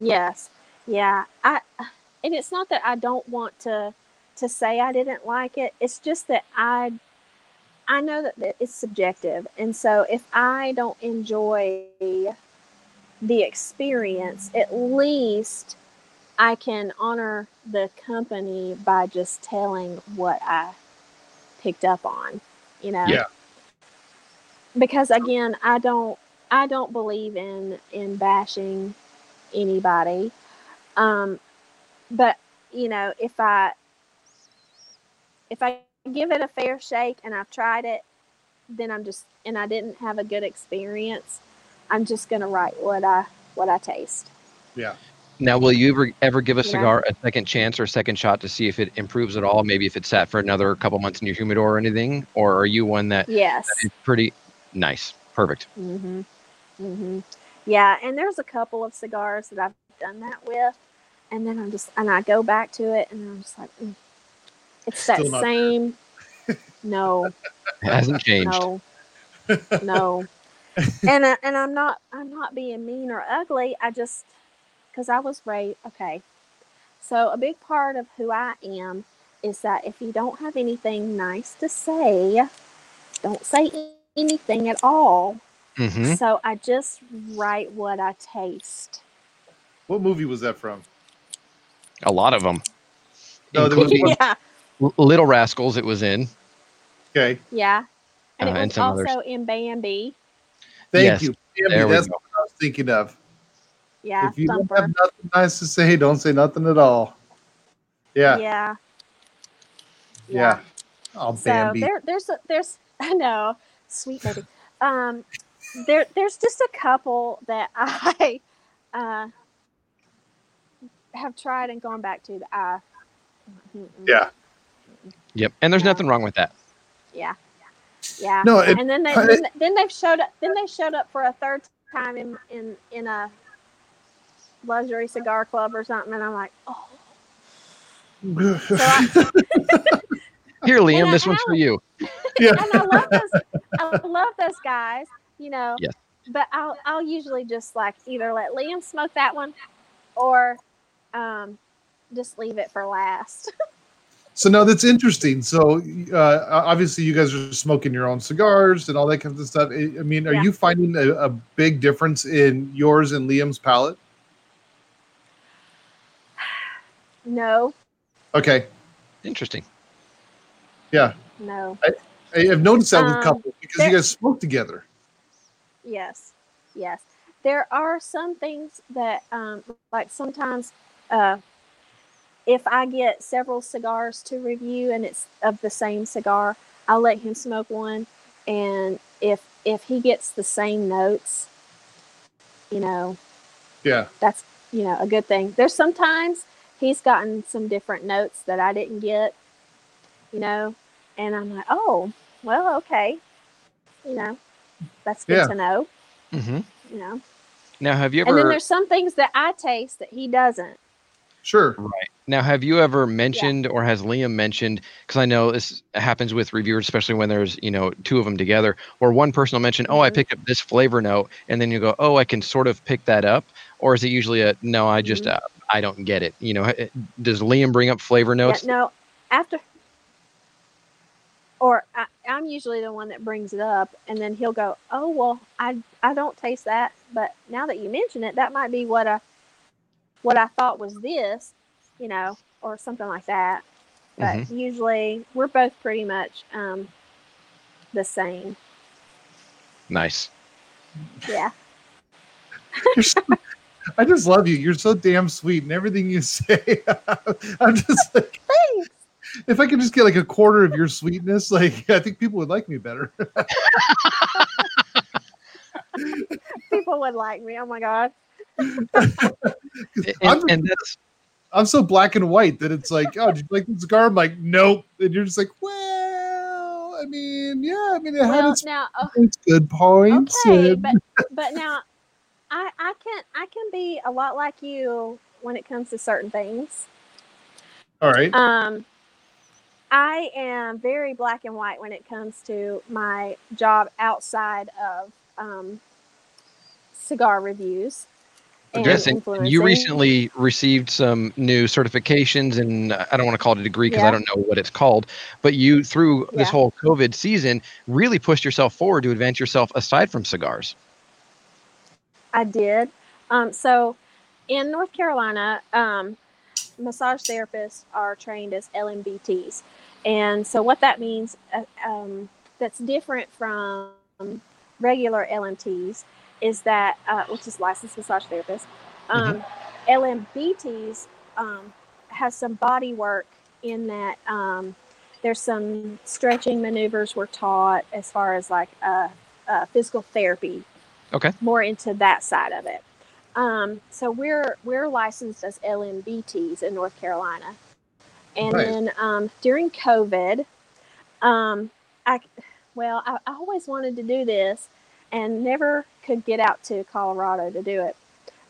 Yes. Yeah. I and it's not that I don't want to to say I didn't like it. It's just that I I know that it's subjective. And so if I don't enjoy the experience, at least I can honor the company by just telling what I picked up on, you know. Yeah. Because again, I don't I don't believe in in bashing anybody. Um, but you know, if I if I give it a fair shake and I've tried it, then I'm just and I didn't have a good experience, I'm just gonna write what I what I taste. yeah. now will you ever ever give a Yeah. cigar a second chance or a second shot to see if it improves at all maybe if it sat for another couple months in your humidor or anything or are you one that Yes. is pretty nice perfect Mm-hmm. Mm-hmm. Yeah, and there's a couple of cigars that I've done that with, and then I'm just and I go back to it, and I'm just like, mm, it's that Still not there. same. no, it hasn't changed no, no, and I, and I'm not I'm not being mean or ugly. I just because I was raised okay. So a big part of who I am is that if you don't have anything nice to say, don't say anything at all. hmm So I just write what I taste. What movie was that from? a lot of them No, there was one- yeah, little rascals it was in Okay. yeah. And Uh, it was some also others. in Bambi. Thank Yes, you. there Bambi, we that's go. what I was thinking of. Yeah, if you thumper. don't have nothing nice to say, don't say nothing at all. Yeah, yeah. yeah. Oh, So Bambi. there, there's, a, there's, I know, sweet baby. Um, there, there's just a couple that I uh, have tried and gone back to that I. yeah. Yep. And there's Yeah. nothing wrong with that. Yeah. Yeah. No, it, and then they I- then, then they've showed up then they showed up for a third time in in in a luxury cigar club or something and I'm like, "Oh, so I, Here, Liam, I- this and one's I for you. yeah. and I love those I love those guys, you know. Yes. But I'll I'll usually just like either let Liam smoke that one or um just leave it for last. So now that's interesting. So uh, obviously, you guys are smoking your own cigars and all that kind of stuff. I I mean, are Yeah. you finding a, a big difference in yours and Liam's palate? no, Okay, Interesting. yeah, no. I have noticed that with Um, couples because you guys smoke together. Yes, yes. There are some things that, um, like sometimes, uh, if I get several cigars to review and it's of the same cigar, I'll let him smoke one, and if if he gets the same notes, you know, Yeah, that's you know a good thing. There's sometimes he's gotten some different notes that I didn't get, you know, and I'm like, oh, well, okay, you know, that's good Yeah. to know, Mm-hmm. you know. Now, have you ever? And then there's some things that I taste that he doesn't. Sure. Right. Now have you ever mentioned or has Liam mentioned? Because I know this happens with reviewers, especially when there's you know two of them together, or one person will mention, "Oh, I Mhm. picked up this flavor note," and then you go, "Oh, I can sort of pick that up," or is it usually a no? I just Mhm. uh, I don't get it. You know, does Liam bring up flavor notes? Yeah, no, after, or I, I'm usually the one that brings it up, and then he'll go, "Oh, well, I I don't taste that, but now that you mention it, that might be what I what I thought was this, you know, or something like that." But Mhm. usually, we're both pretty much um, the same. Nice. Yeah. So- I just love you. You're so damn sweet, and everything you say. I'm just like, Thanks. if I could just get like a quarter of your sweetness, like I think people would like me better. People would like me. Oh my god. And, I'm, and that's I'm so black and white that it's like, oh, did you like the cigar? I'm like, nope. And you're just like, well, I mean, yeah, I mean, it had its, now, oh, its good points. okay, and- but but now, I I can I can be a lot like you when it comes to certain things. all right. Um, I am very black and white when it comes to my job outside of um, cigar reviews. And you recently received some new certifications, and I don't want to call it a degree because I don't know what it's called. But you, through this whole COVID season, really pushed yourself forward to advance yourself aside from cigars. I did. Um, so in North Carolina, um, massage therapists are trained as LMBTs. And so what that means, uh, um, that's different from regular LMTs, is that, uh, which is licensed massage therapist, um, LMBTs um, has some body work in that um, there's some stretching maneuvers we're taught as far as like uh, uh, physical therapy Okay. more into that side of it. Um, so we're we're licensed as LMBTs in North Carolina, and Nice. then um, during COVID, um, I well I, I always wanted to do this, and never could get out to Colorado to do it.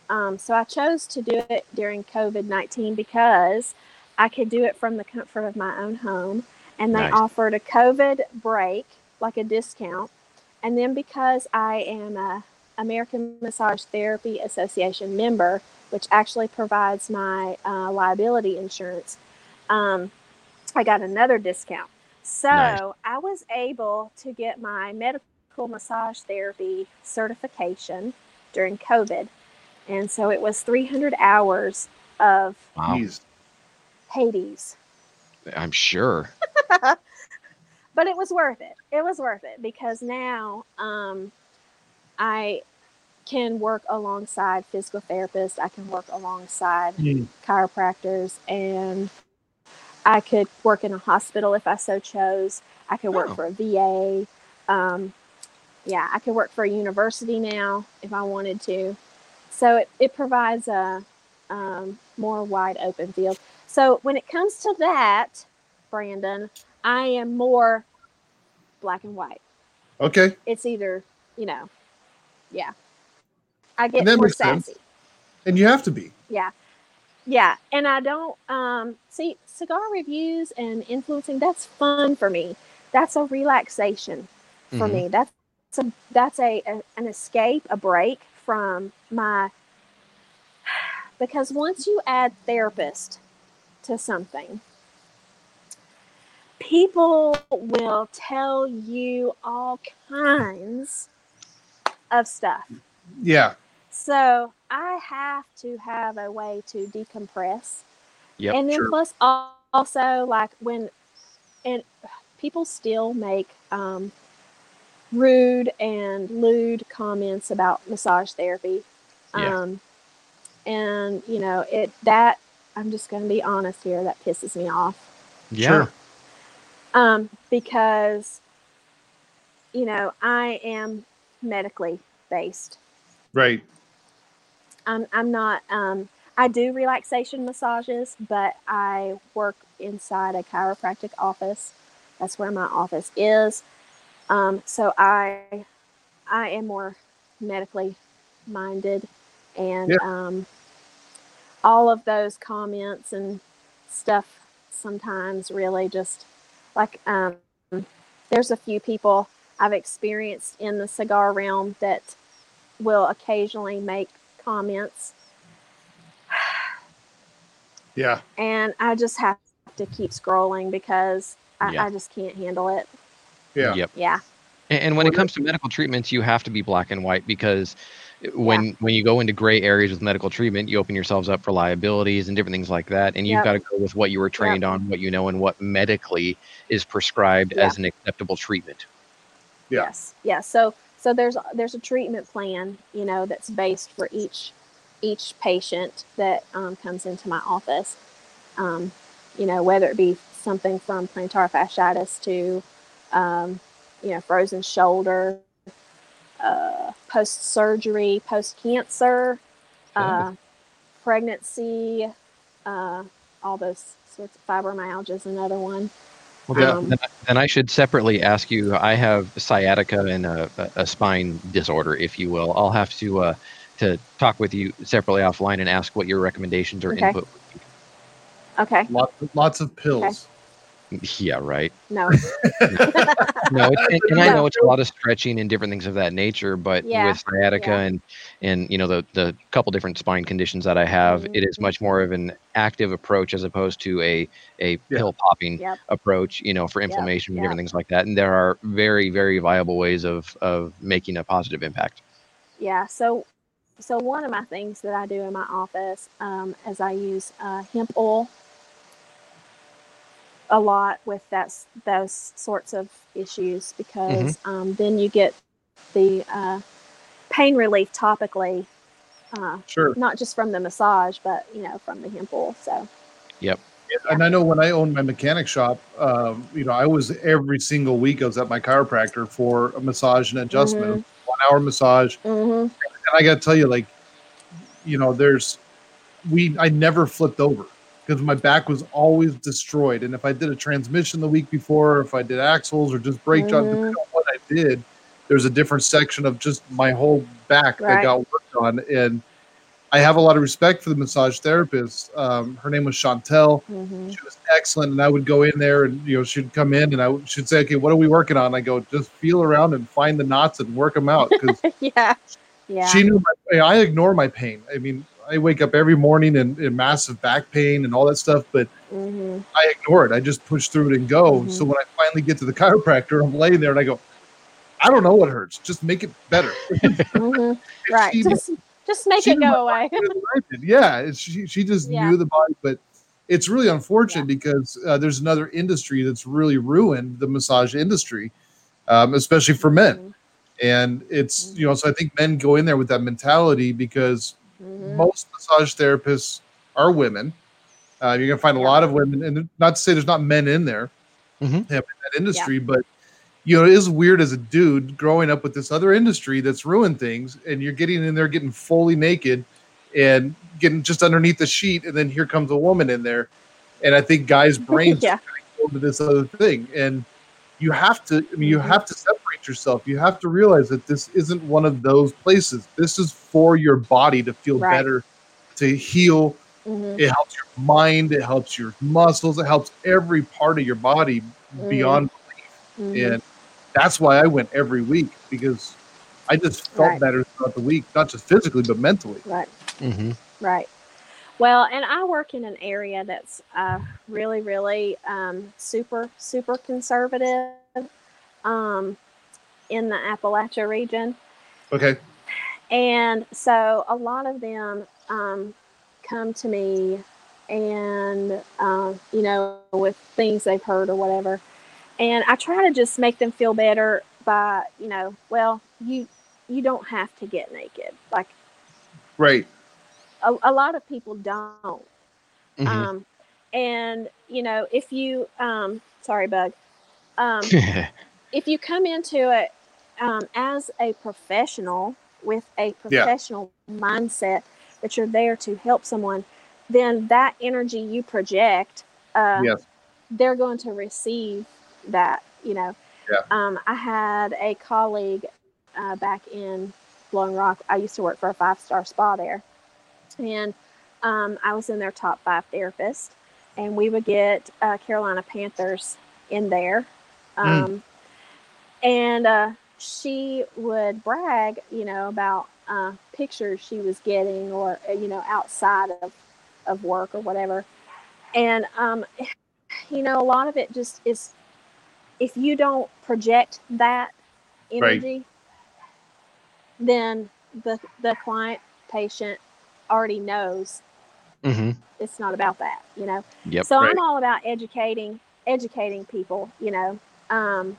Um, so I chose to do it during COVID nineteen because I could do it from the comfort of my own home, and they Nice. offered a COVID break, like a discount, and then because I am a American Massage Therapy Association member, which actually provides my uh, liability insurance, um, I got another discount. So Nice. I was able to get my medical massage therapy certification during COVID. And so it was 300 hours of Wow. Hades. I'm sure. but it was worth it. It was worth it because now um, I can work alongside physical therapists. I can work alongside Mm. chiropractors, and I could work in a hospital if I so chose. I could work Oh. for a VA. Um, yeah, I could work for a university now if I wanted to. So it, it provides a um, more wide open field. So when it comes to that, Brandon, I am more black and white. Okay. It's either, you know, yeah. I get That more makes sense. sassy. And you have to be. Yeah. Yeah. And I don't um see cigar reviews and influencing, that's fun for me. That's a relaxation for Mhm. me. That's a that's a, a an escape, a break from my because once you add therapist to something, people will tell you all kinds of stuff. Yeah. So I have to have a way to decompress. Yep, and then sure. plus also like when and people still make um, rude and lewd comments about massage therapy. Yeah. Um, and you know it that I'm just going to be honest here that pisses me off Yeah. Sure. um, because you know I am medically based. Right. I'm I'm not um I do relaxation massages, but I work inside a chiropractic office. That's where my office is. Um, so I I am more medically minded and Yeah. um, all of those comments and stuff sometimes really just like um, there's a few people I've experienced in the cigar realm that will occasionally make comments Yeah. and I just have to keep scrolling because I, Yeah. I just can't handle it. Yeah. Yep. Yeah. And, and when it comes to medical treatments, you have to be black and white because when when you go into gray areas with medical treatment, you open yourselves up for liabilities and different things like that. And you've Yep. got to go with what you were trained on, what you know, and what medically is prescribed Yeah. as an acceptable treatment. Yeah. Yes. Yeah. So so there's there's a treatment plan, you know, that's based for each each patient that um, comes into my office. Um, you know, whether it be something from plantar fasciitis to, um, you know, frozen shoulder, uh, post surgery, post cancer, uh, pregnancy, uh, all those sorts of fibromyalgia is another one. Yeah. Um, Then, I- then I should separately ask you. I have sciatica and a, a a spine disorder, if you will. I'll have to uh, to talk with you separately offline and ask what your recommendations or Okay. input. okay. Lots, lots of pills. Yeah, right. No. No, it's, and, and I know it's a lot of stretching and different things of that nature, but Yeah, with sciatica yeah. and and you know the the couple different spine conditions that I have, it is much more of an active approach as opposed to a a Yeah. pill popping Yep. approach, you know, for inflammation and yep. different things like that. And there are very very viable ways of of making a positive impact. Yeah. So, so one of my things that I do in my office um, is I use uh, hemp oil a lot with that those sorts of issues because um, then you get the uh, pain relief topically, uh, Sure. not just from the massage, but you know from the hemp oil. So yep. And I know when I owned my mechanic shop, um, you know, I was every single week I was at my chiropractor for a massage and adjustment, one hour massage. mhm. And I got to tell you, like, you know, there's, we, I never flipped over because my back was always destroyed. And if I did a transmission the week before, or if I did axles or just brake jobs, Mhm. depending on what I did, there's a different section of just my whole back that got worked on. And I have a lot of respect for the massage therapist. Um, her name was Chantel Mhm. she was excellent and i would go in there and you know she'd come in and i would- she'd say okay what are we working on i go just feel around and find the knots and work them out because yeah, yeah, she knew my, i ignore my pain i mean i wake up every morning in, in massive back pain and all that stuff but hmm i ignore it i just push through it and go Mhm. so when i finally get to the chiropractor i'm laying there and i go i don't know what hurts just make it better hmm right. She- Just just make it go away. yeah she, she just Yeah. knew the body but it's really unfortunate because uh, there's another industry that's really ruined the massage industry um, especially for men Mhm. and it's you know so i think men go in there with that mentality because Mhm. most massage therapists are women uh, you're gonna find a lot of women and not to say there's not men in there Mhm. in that industry but you know it is weird as a dude growing up with this other industry that's ruined things and you're getting in there getting fully naked and getting just underneath the sheet and then here comes a woman in there and i think guys brains Yeah. go to this other thing and you have to i mean you Mhm. have to separate yourself you have to realize that this isn't one of those places this is for your body to feel Right. better to heal Mhm. it helps your mind it helps your muscles it helps every part of your body beyond Mhm. and that's why i went every week because i just felt Right. better throughout the week not just physically but mentally Right. hmm Right. Well, and I work in an area that's uh, really, really um, super, super conservative um, in the Appalachia region. okay And so a lot of them um, come to me and, um, you know, with things they've heard or whatever. And I try to just make them feel better by, you know, well, you you don't have to get naked. Like right a, a lot of people don't. hmm Um, and you know, if you, um, sorry, bug, um, if you come into it um, as a professional with a professional mindset that you're there to help someone, then that energy you project, uh, yes they're going to receive that. You know, Yeah. um, I had a colleague uh, back in Blowing Rock. I used to work for a five star spa there, and um, I was in their top five therapist, and we would get uh, Carolina Panthers in there, um, and uh, she would brag, you know, about uh, pictures she was getting, or uh, you know, outside of of work or whatever, and um, you know, a lot of it just is if you don't project that Right. energy, then the the client patient already knows hmm it's not about that, you know. Yep. so right. I'm all about educating educating people, you know. Um,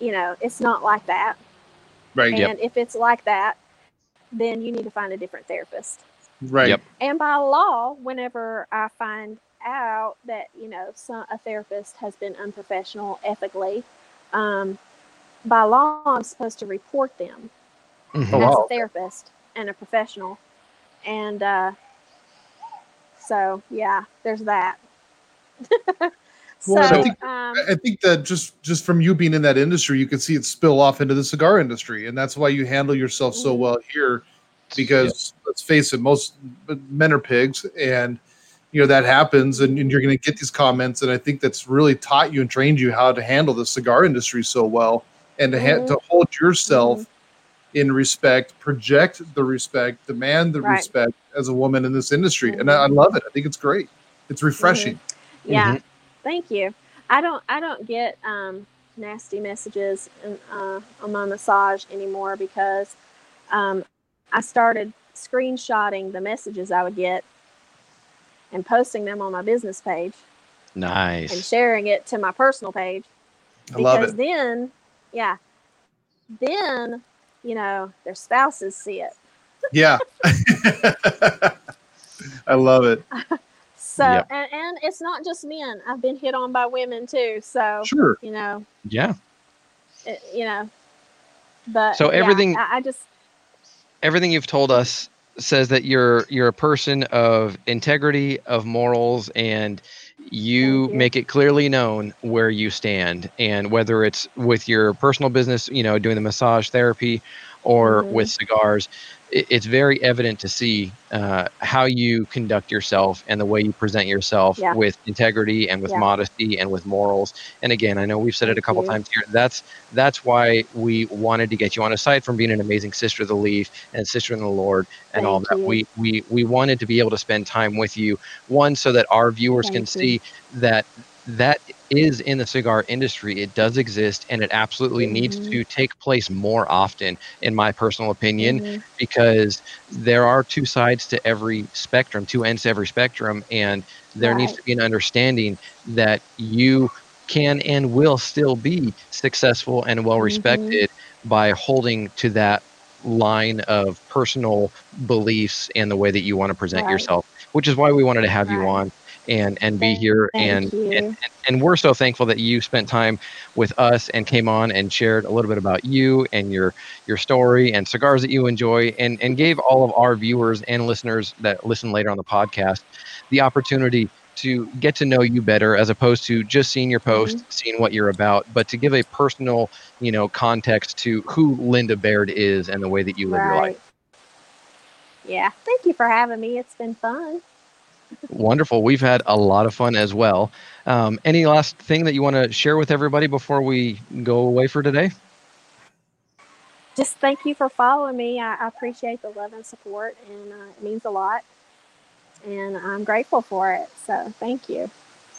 you know, it's not like that. right And if it's like that, then you need to find a different therapist. right Yep. And by law, whenever I find out that you know some, a therapist has been unprofessional ethically, um, by law I'm supposed to report them Oh, hmm as wow. a therapist and a professional, and uh, so yeah, there's that. so Well, I think- um, I- I think that just just from you being in that industry, you can see it spill off into the cigar industry, and that's why you handle yourself so Mhm. well here. Because let's face it, most men are pigs, and you know that happens, and, and you're going to get these comments. And I think that's really taught you and trained you how to handle the cigar industry so well, and to ha- Mhm. to hold yourself in respect, project the respect, demand the Right. respect as a woman in this industry, and I, I love it. I think it's great. It's refreshing. yeah Mhm. thank you i don't i don't get um nasty messages in, uh, on my massage anymore because um i started screenshotting the messages i would get and posting them on my business page Nice. and sharing it to my personal page I love because then yeah then you know their spouses see it Yeah. I love it. so Yep. and, and it's not just men i've been hit on by women too so Sure. you know Yeah. it, you know but So yeah, everything- I, I just Everything you've told us says that you're you're a person of integrity, of morals, and you, you. make it clearly known where you stand. And whether it's with your personal business, you know, doing the massage therapy, or Mhm. with cigars, it's very evident to see uh, how you conduct yourself and the way you present yourself Yeah. with integrity and with Yeah. modesty and with morals. And again, I know we've said it a couple you. times here. That's that's why we wanted to get you on. Aside from being an amazing sister of the leaf and sister in the Lord and all that, you. we we we wanted to be able to spend time with you. One, so that our viewers can you. see that that is in the cigar industry. It does exist, and it absolutely needs Mhm. to take place more often, in my personal opinion Mhm. because there are two sides to every spectrum, two ends to every spectrum, and there needs to be an understanding that you can and will still be successful and well respected by holding to that line of personal beliefs and the way that you want to present Right. yourself, which is why we wanted to have you on and and be Thank- here thank and, and and we're so thankful that you spent time with us and came on and shared a little bit about you and your your story and cigars that you enjoy and and gave all of our viewers and listeners that listen later on the podcast the opportunity to get to know you better as opposed to just seeing your post Mm-hmm. seeing what you're about but to give a personal you know context to who linda baird is and the way that you live your life Yeah. Thank you for having me. It's been fun. Wonderful we've had a lot of fun as well um, any last thing that you want to share with everybody before we go away for today Just thank you for following me. I, I appreciate the love and support, and uh, it means a lot. And I'm grateful for it. So thank you.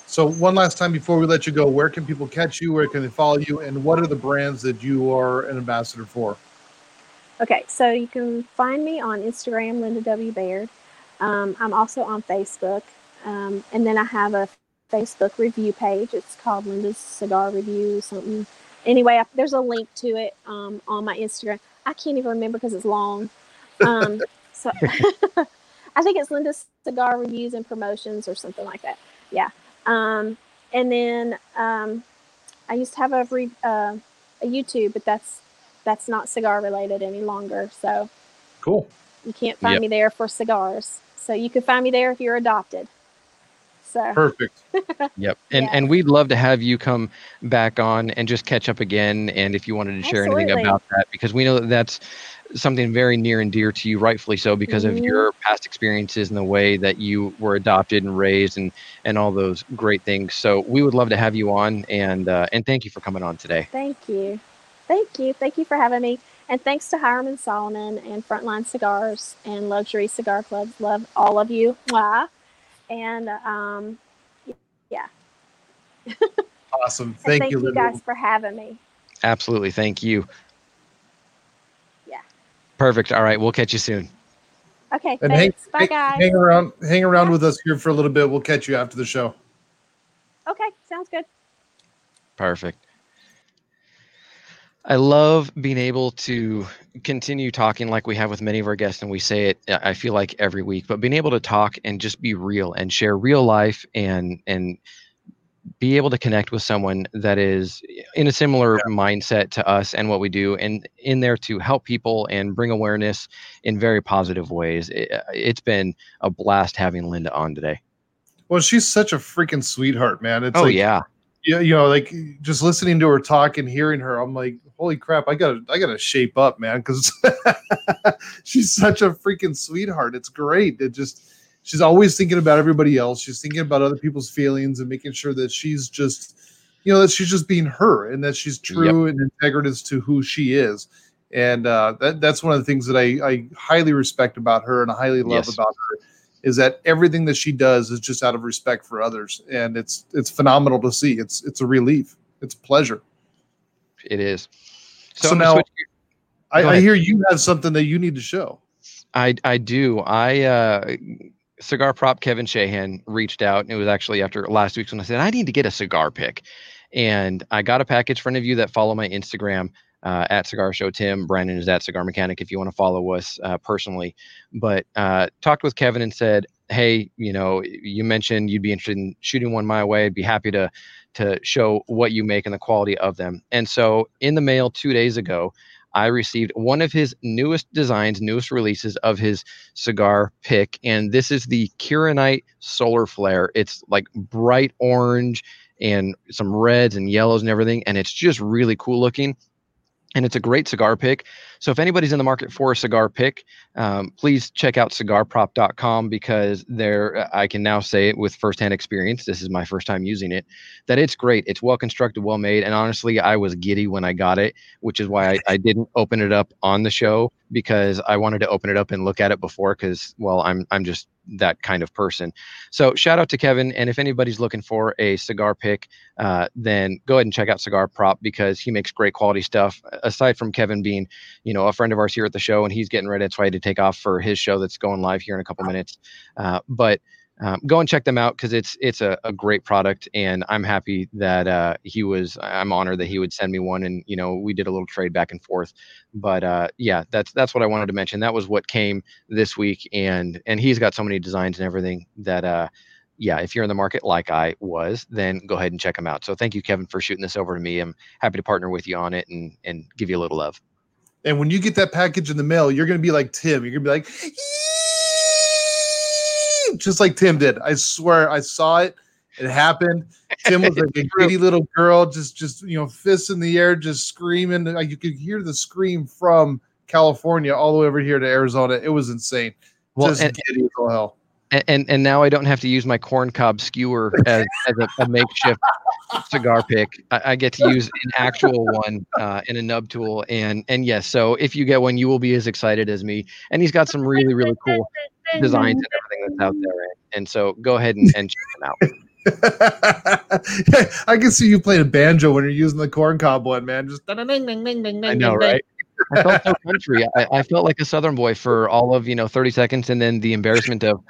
So one last time before we let you go, where can people catch you? Where can they follow you? And what are the brands that you are an ambassador for? Okay, so you can find me on Instagram, Linda W. Baird. Um, I'm also on Facebook. Um, and then I have a Facebook review page. It's called Linda's Cigar Review, something. Anyway, I, there's a link to it um, on my Instagram. I can't even remember because it's long. Um, so I think it's Linda's Cigar Reviews and Promotions or something like that. Yeah. Um, and then um, I used to have a, re- uh, a YouTube, but that's that's not cigar related any longer. So Cool. you can't find Yep. me there for cigars. So you can find me there if you're adopted. So Perfect. Yep. And Yeah. and we'd love to have you come back on and just catch up again and if you wanted to share anything about that because we know that that's something very near and dear to you rightfully so because of Mhm. your past experiences and the way that you were adopted and raised and and all those great things. So we would love to have you on and uh, and thank you for coming on today. thank you. Thank you. Thank you for having me. And thanks to Hiram and Solomon and Frontline Cigars and Luxury Cigar Clubs. Love all of you. Mwah. And um, yeah. Awesome. Thank, thank you, you guys for having me. Absolutely. Thank you. Yeah. Perfect. All right. We'll catch you soon. Okay. And hang. Bye, guys. hang around, hang around with us here for a little bit. We'll catch you after the show. Okay. Sounds good. Perfect. I love being able to continue talking like we have with many of our guests, and we say it. I feel like every week, but being able to talk and just be real and share real life and and be able to connect with someone that is in a similar mindset to us and what we do, and in there to help people and bring awareness in very positive ways. It, uh, it's been a blast having Linda on today. Well, she's such a freaking sweetheart, man. It's oh like, yeah, yeah, you know, like just listening to her talk and hearing her, I'm like, holy crap, I gotta, I gotta shape up, man, because she's such a freaking sweetheart. It's great. It just, she's always thinking about everybody else. She's thinking about other people's feelings and making sure that she's just, you know, that she's just being her and that she's true and integritous to who she is. And uh, that, that's one of the things that I, I highly respect about her and I highly love Yes. about her is that everything that she does is just out of respect for others. And it's it's phenomenal to see. It's it's a relief. It's a pleasure. It is. So I'm now- I, I hear you have something that you need to show. I I do. I uh cigar prop Kevin Shahan reached out and it was actually after last week's when I said I need to get a cigar pick. And I got a package for any of you that follow my Instagram uh, at Cigar Show Tim. Brandon is at Cigar Mechanic if you want to follow us uh, personally. But uh, talked with Kevin and said, hey, you know, you mentioned you'd be interested in shooting one my way. I'd be happy to to show what you make and the quality of them. And so in the mail two days ago, I received one of his newest designs, newest releases of his cigar pick. And this is the Kirinite Solar Flare. It's like bright orange and some reds and yellows and everything. And it's just really cool looking. And it's a great cigar pick. So if anybody's in the market for a cigar pick, um, please check out cigarprop.com because there I can now say it with firsthand experience. This is my first time using it. That it's great. It's well constructed, well made, and honestly, I was giddy when I got it, which is why I, I didn't open it up on the show because I wanted to open it up and look at it before. Because well, I'm I'm just that kind of person. So shout out to Kevin, and if anybody's looking for a cigar pick, uh, then go ahead and check out Cigar Prop because he makes great quality stuff. Aside from Kevin being, you know, a friend of ours here at the show, and he's getting ready. That's why to take off for his show that's going live here in a couple minutes. Uh, but um, go and check them out because it's it's a, a great product, and I'm happy that uh, he was. I'm honored that he would send me one, and you know we did a little trade back and forth. But uh, yeah, that's that's what I wanted to mention. That was what came this week, and and he's got so many designs and everything that uh, yeah, if you're in the market like I was, then go ahead and check them out. So thank you, Kevin, for shooting this over to me. I'm happy to partner with you on it and and give you a little love. And when you get that package in the mail, you're gonna be like Tim. You're gonna be like just like Tim did. I swear, I saw it. It happened. Tim was like a giddy little girl, just just you know, fists in the air, just screaming. Like you could hear the scream from California all the way over here to Arizona. It was insane. Well, just and- giddy as hell. And, and and now I don't have to use my corn cob skewer as, as a, a makeshift cigar pick. I, I get to use an actual one uh, in a nub tool. And and yes, so if you get one, you will be as excited as me. And he's got some really really cool designs and everything that's out there. And, and so go ahead and, and check them out. I can see you playing a banjo when you're using the corn cob one, man. Just ding, ding, ding, ding, ding. I know, right? I felt so country. I, I felt like a Southern boy for all of you know 30 seconds, and then the embarrassment of,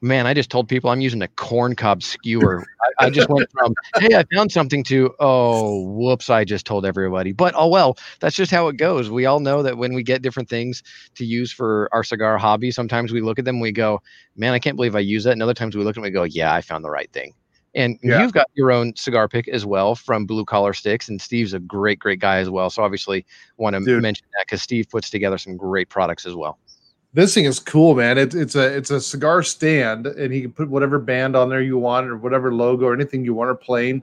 man, I just told people I'm using a corn cob skewer. I, I just went from, hey, I found something to, oh, whoops, I just told everybody. But oh well, that's just how it goes. We all know that when we get different things to use for our cigar hobby, sometimes we look at them, we go, man, I can't believe I use that. And other times we look at them, and we go, yeah, I found the right thing. And Yeah. you've got your own cigar pick as well from Blue Collar Sticks, and Steve's a great, great guy as well. So obviously, want to Dude. mention that because Steve puts together some great products as well. This thing is cool, man. It's it's a it's a cigar stand, and he can put whatever band on there you want, or whatever logo, or anything you want, or plain.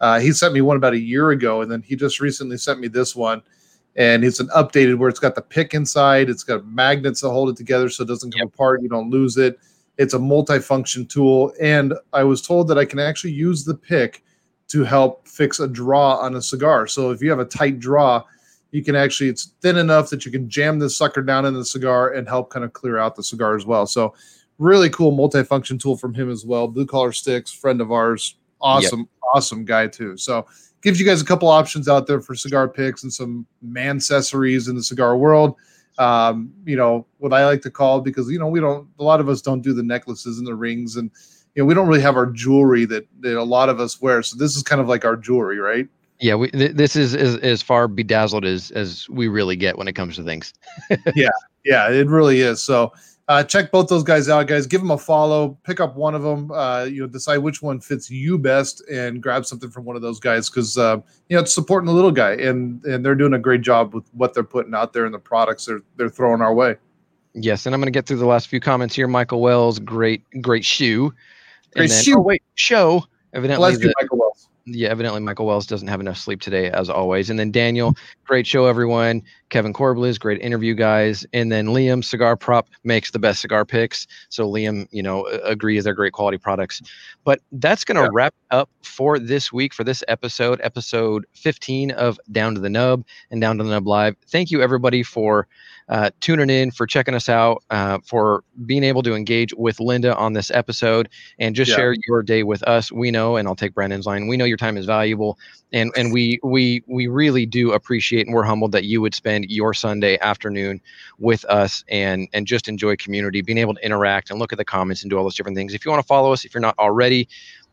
Uh, he sent me one about a year ago, and then he just recently sent me this one, and it's an updated where it's got the pick inside. It's got magnets to hold it together so it doesn't come apart. You don't lose it. It's a multi-function tool, and I was told that I can actually use the pick to help fix a draw on a cigar. So if you have a tight draw, you can actually it's thin enough that you can jam this sucker down in the cigar and help kind of clear out the cigar as well. So really cool multi-function tool from him as well. Blue collar sticks, friend of ours, awesome, awesome guy too. So gives you guys a couple options out there for cigar picks and some man accessories in the cigar world. Um, you know what I like to call because you know we don't a lot of us don't do the necklaces and the rings and you know we don't really have our jewelry that that a lot of us wear. So this is kind of like our jewelry, right? Yeah, we, th- this is as, as far bedazzled as as we really get when it comes to things. Yeah, yeah, it really is. So uh, check both those guys out, guys. Give them a follow. Pick up one of them. Uh, you know, decide which one fits you best, and grab something from one of those guys because uh, you know it's supporting the little guy, and and they're doing a great job with what they're putting out there and the products they're they're throwing our way. Yes, and I'm going to get through the last few comments here. Michael Wells, great, great shoe. Great then, shoe. Oh wait, show. Evidently, the- Michael Wells. Yeah, evidently Michael Wells doesn't have enough sleep today, as always. And then Daniel, great show, everyone. Kevin Corbliss, great interview, guys. And then Liam, Cigar Prop, makes the best cigar picks. So Liam, you know, agrees they're great quality products. But that's going to Yeah. wrap up for this week, for this episode, episode 15 of Down to the Nub and Down to the Nub Live. Thank you, everybody, for uh, tuning in, for checking us out, uh, for being able to engage with Linda on this episode and just Yeah. share your day with us. We know, and I'll take Brandon's line. We know your time is valuable, and and we we we really do appreciate and we're humbled that you would spend your Sunday afternoon with us and and just enjoy community, being able to interact and look at the comments and do all those different things. If you want to follow us, if you're not already,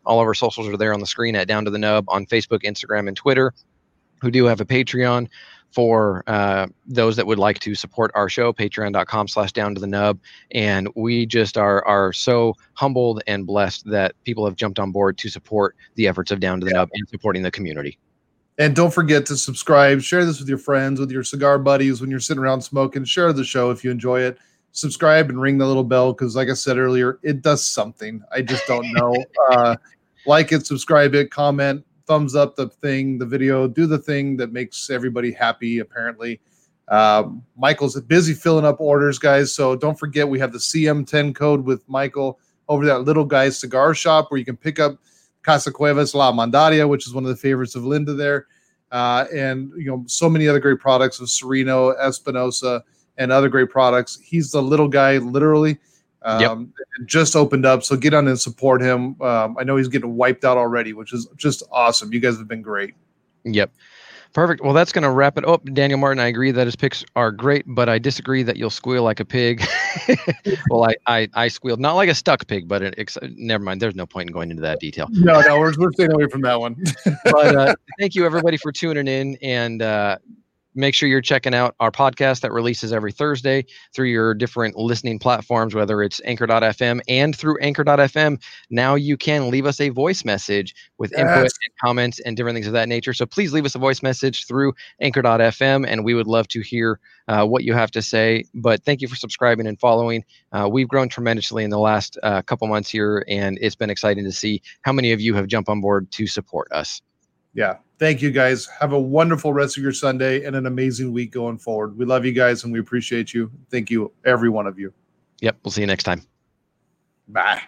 all of our socials are there on the screen at Down to the Nub on Facebook, Instagram, and Twitter. Who do have a Patreon for uh, those that would like to support our show patreon.com slash down to the nub and we just are are so humbled and blessed that people have jumped on board to support the efforts of down to the nub and supporting the community And don't forget to subscribe. Share this with your friends, with your cigar buddies when you're sitting around smoking. Share the show if you enjoy it. Subscribe and ring the little bell because, like I said earlier, it does something. I just don't know. uh, like it, subscribe it, comment, thumbs up the thing, the video, do the thing that makes everybody happy, apparently. Um, Michael's busy filling up orders, guys. So don't forget we have the CM10 code with Michael over that little guy's cigar shop where you can pick up Casa Cuevas La Mandaria, which is one of the favorites of Linda there. Uh, and you know, so many other great products of Sereno, Espinosa, and other great products. He's the little guy, literally. Um, it just opened up, so get on and support him. Um, I know he's getting wiped out already, which is just awesome. You guys have been great. Yep. Perfect. Well, that's going to wrap it up. Daniel Martin, I agree that his picks are great, but I disagree that you'll squeal like a pig. well, I, I, I squealed not like a stuck pig, but it, ex- never mind. There's no point in going into that detail. No, no, we're, we're staying away from that one. But uh, thank you everybody for tuning in, and uh, make sure you're checking out our podcast that releases every Thursday through your different listening platforms, whether it's Anchor.fm and through Anchor.fm. Now you can leave us a voice message with input and comments and different things of that nature. So please leave us a voice message through Anchor.fm, and we would love to hear uh, what you have to say. But thank you for subscribing and following. Uh, we've grown tremendously in the last uh, couple months here, and it's been exciting to see how many of you have jumped on board to support us. Yeah. Thank you guys. Have a wonderful rest of your Sunday and an amazing week going forward. We love you guys and we appreciate you. Thank you, every one of you. Yep, we'll see you next time. Bye.